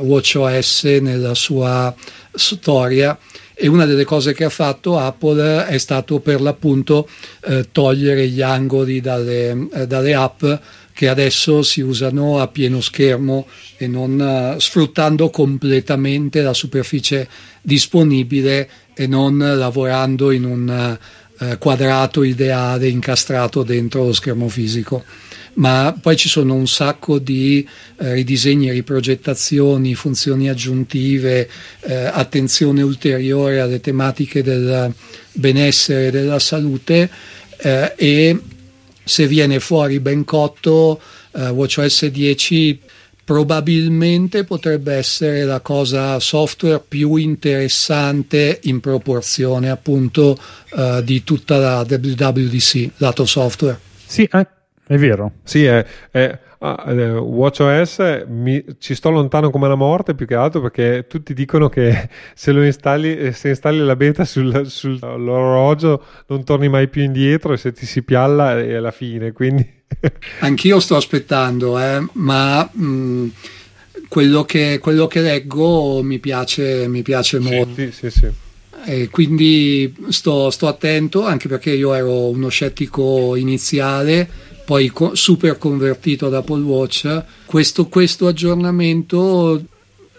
WatchOS nella sua storia. E una delle cose che ha fatto Apple è stato per l'appunto eh, togliere gli angoli dalle, eh, dalle, app che adesso si usano a pieno schermo e non eh, sfruttando completamente la superficie disponibile e non lavorando in un eh, quadrato ideale incastrato dentro lo schermo fisico. Ma poi ci sono un sacco di eh, ridisegni, riprogettazioni, funzioni aggiuntive, eh, attenzione ulteriore alle tematiche del benessere e della salute eh, e se viene fuori ben cotto eh, WatchOS 10 probabilmente potrebbe essere la cosa software più interessante in proporzione appunto uh, di tutta la WWDC, lato software. Sì, eh, è vero. Sì, è, è ah, eh, WatchOS mi, ci sto lontano come la morte più che altro perché tutti dicono che <laughs> se lo installi, eh, se installi la beta sul, sull'orologio non torni mai più indietro e se ti si pialla è la fine, quindi Anch'io sto aspettando, eh, ma mh, mm, quello, che, quello, che, leggo mi piace, mi piace molto. Sì, sì, sì. E quindi sto, sto, attento, anche perché io ero uno scettico iniziale, poi co- super convertito ad Apple Watch. Questo, questo aggiornamento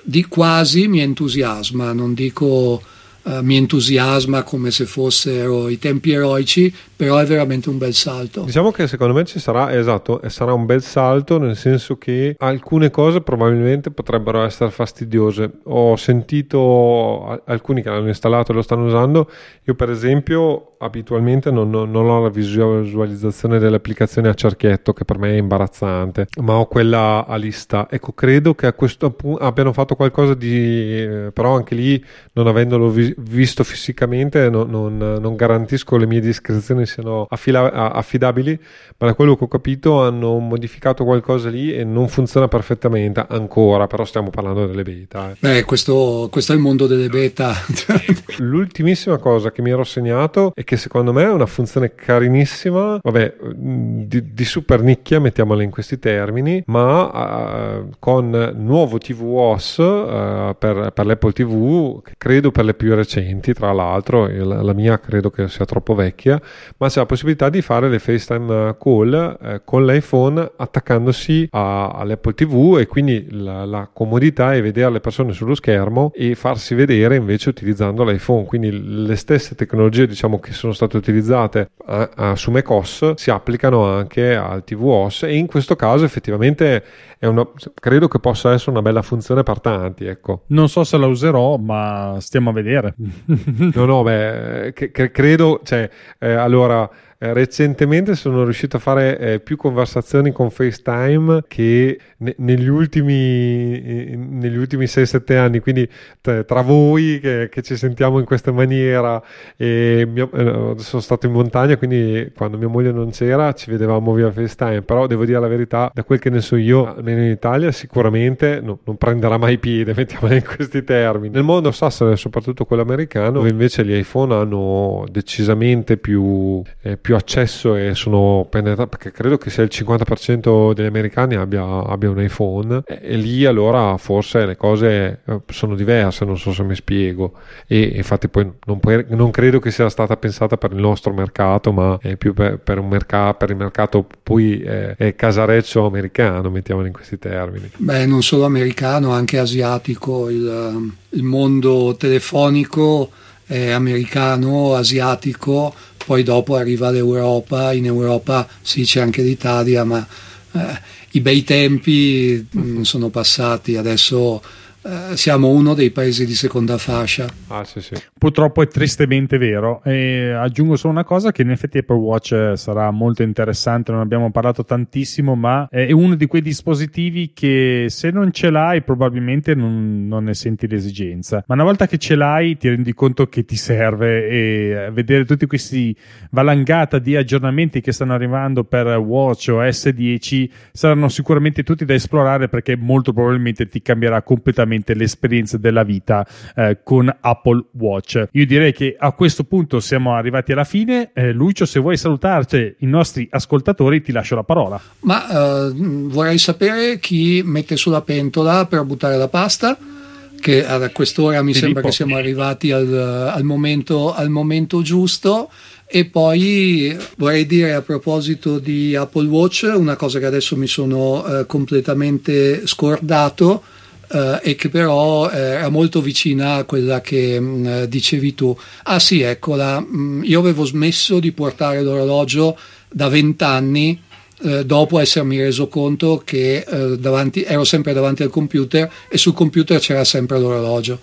di quasi mi entusiasma, non dico uh, mi entusiasma come se fossero i tempi eroici, però è veramente un bel salto. Diciamo che secondo me ci sarà, esatto, sarà un bel salto nel senso che alcune cose probabilmente potrebbero essere fastidiose. Ho sentito alcuni che l'hanno installato e lo stanno usando, io per esempio abitualmente non, non, non ho la visualizzazione delle applicazioni a cerchietto che per me è imbarazzante, ma ho quella a lista. Ecco, credo che a questo punto abbiano fatto qualcosa di... però anche lì non avendolo vi, visto fisicamente non, non garantisco le mie descrizioni siano affila- affidabili, ma da quello che ho capito hanno modificato qualcosa lì e non funziona perfettamente ancora, però stiamo parlando delle beta. Eh. Beh, questo, questo è il mondo delle beta. <laughs> L'ultimissima cosa che mi ero segnato è che secondo me è una funzione carinissima, vabbè, di, di super nicchia, mettiamola in questi termini, ma uh, con nuovo TVOS uh, per, per, l'Apple TV, credo per le più recenti, tra l'altro, la, la, mia credo che sia troppo vecchia, ma c'è la possibilità di fare le FaceTime call uh, con l'iPhone attaccandosi a, all'Apple TV e quindi la, la comodità è vedere le persone sullo schermo e farsi vedere invece utilizzando l'iPhone. Quindi le stesse tecnologie diciamo, che sono state utilizzate a, a, su macOS si applicano anche al tvOS e in questo caso effettivamente una, credo che possa essere una bella funzione per tanti. Ecco. Non so se la userò, ma stiamo a vedere. no, no, beh, che, che credo, cioè, eh, allora eh, recentemente sono riuscito a fare eh, più conversazioni con FaceTime che ne- negli, ultimi, negli ultimi 6-7 anni, quindi t- tra voi che, che, ci sentiamo in questa maniera mio, eh, sono stato in montagna, quindi quando mia moglie non c'era ci vedevamo via FaceTime, però devo dire la verità, da quel che ne so io, almeno in Italia sicuramente no, non prenderà mai piede, <laughs> mettiamola in questi termini. Nel mondo sassone, soprattutto quello americano, dove invece gli iPhone hanno decisamente più, eh, più più accesso e sono penetrati perché credo che sia il 50% degli americani abbia, abbia un iPhone e, e, lì allora forse le cose eh, sono diverse non so se mi spiego. E infatti poi non, non credo che sia stata pensata per il nostro mercato ma è più per, per, mercato, per il mercato poi eh, casareccio americano mettiamolo in questi termini. Beh non solo americano anche asiatico. Il, il mondo telefonico è americano asiatico poi dopo arriva l'Europa, in Europa si dice anche l'Italia, ma eh, i bei tempi mh, mm, sono passati, adesso eh, siamo uno dei paesi di seconda fascia. Ah, sì, sì. Purtroppo è tristemente vero. E aggiungo solo una cosa: che in effetti Apple Watch sarà molto interessante. Non abbiamo parlato tantissimo, ma è uno di quei dispositivi che se non ce l'hai, probabilmente non, non ne senti l'esigenza. Ma una volta che ce l'hai, ti rendi conto che ti serve e vedere tutti questi valangata di aggiornamenti che stanno arrivando per Watch o S10 saranno sicuramente tutti da esplorare perché molto probabilmente ti cambierà completamente veramente l'esperienza della vita eh, con Apple Watch. Io direi che a questo punto siamo arrivati alla fine. Eh, Lucio, se vuoi salutarci i nostri ascoltatori, ti lascio la parola. Ma eh, vorrei sapere chi mette sulla pentola per buttare la pasta che a quest'ora mi Filippo. sembra che siamo arrivati al, al, momento, al, momento, giusto. E poi vorrei dire a proposito di Apple Watch una cosa che adesso mi sono eh, completamente scordato eh, e che però eh, era molto vicina a quella che mh, mm, dicevi tu. Ah sì, eccola, mh, mm, io avevo smesso di portare l'orologio da vent'anni eh, dopo essermi reso conto che eh, davanti, ero sempre davanti al computer e sul computer c'era sempre l'orologio.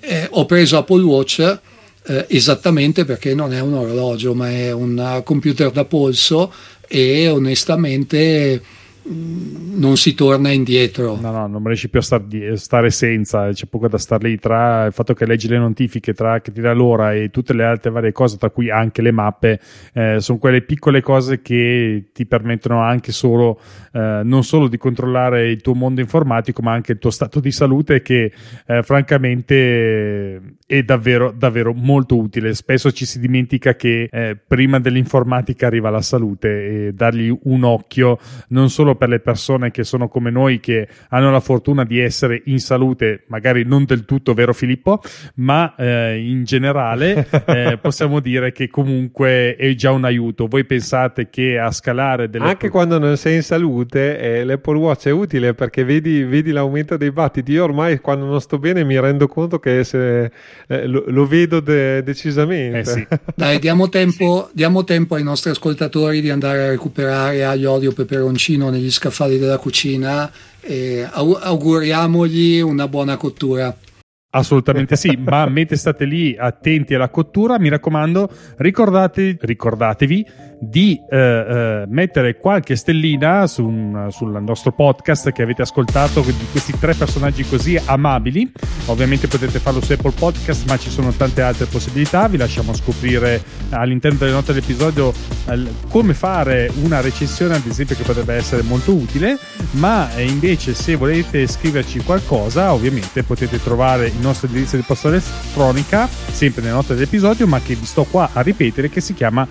Eh, ho preso Apple Watch eh, esattamente perché non è un orologio ma è un computer da polso e onestamente non si torna indietro. No, no, non riesci più a star stare senza, c'è poco da star lì tra il fatto che leggi le notifiche, tra che ti dà l'ora e tutte le altre varie cose, tra cui anche le mappe, eh, sono quelle piccole cose che ti permettono anche solo, eh, non solo di controllare il tuo mondo informatico, ma anche il tuo stato di salute che eh, francamente è davvero, davvero molto utile. Spesso ci si dimentica che eh, prima dell'informatica arriva la salute e dargli un occhio non solo per le persone che sono come noi, che hanno la fortuna di essere in salute, magari non del tutto, vero Filippo, ma eh, in generale <laughs> eh, possiamo dire che comunque è già un aiuto. Voi pensate che a scalare delle... Anche quando non sei in salute, eh, l'Apple Watch è utile perché vedi, vedi, l'aumento dei battiti. Io ormai quando non sto bene mi rendo conto che se, eh, lo, lo, vedo de- decisamente. Eh sì. <laughs> Dai, diamo tempo, diamo tempo ai nostri ascoltatori di andare a recuperare aglio, olio, peperoncino negli negli scaffali della cucina e auguriamogli una buona cottura. Assolutamente sì, ma <laughs> mentre state lì attenti alla cottura, mi raccomando, ricordate, ricordatevi di eh, eh, mettere qualche stellina su un, sul nostro podcast che avete ascoltato di questi tre personaggi così amabili. Ovviamente potete farlo su Apple Podcast, ma ci sono tante altre possibilità. Vi lasciamo scoprire all'interno delle note dell'episodio eh, come fare una recensione, ad esempio, che potrebbe essere molto utile. Ma eh, invece, se volete scriverci qualcosa, ovviamente potete trovare il nostro indirizzo di posta elettronica, sempre nelle note dell'episodio, ma che vi sto qua a ripetere, che si chiama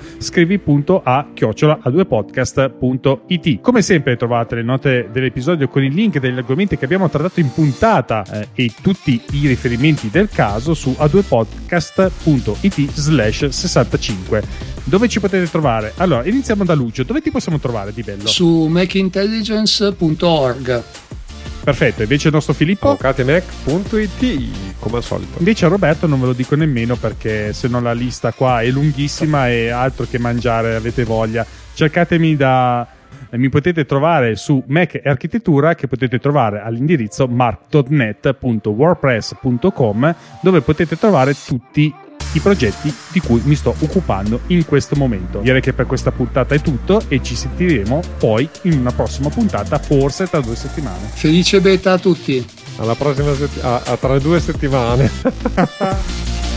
scrivi.a chiocciola a 2 podcast.it. Come sempre trovate le note dell'episodio con i link degli argomenti che abbiamo trattato in puntata eh, e tutti i riferimenti del caso su a2podcast.it slash 65 dove ci potete trovare? Allora, iniziamo da Lucio. Dove ti possiamo trovare di bello? Su machintelligence.org. Perfetto, invece il nostro Filippo? avvocatemac.it come al solito. Invece a Roberto non ve lo dico nemmeno perché se no la lista qua è lunghissima e altro che mangiare avete voglia. Cercatemi da mi potete trovare su Mac e Architettura che potete trovare all'indirizzo mark.net.wordpress.com dove potete trovare tutti i progetti di cui mi sto occupando in questo momento. Direi che per questa puntata è tutto e ci sentiremo poi in una prossima puntata, forse tra due settimane. Felice beta a tutti! Alla prossima settimana, tra due settimane. <laughs>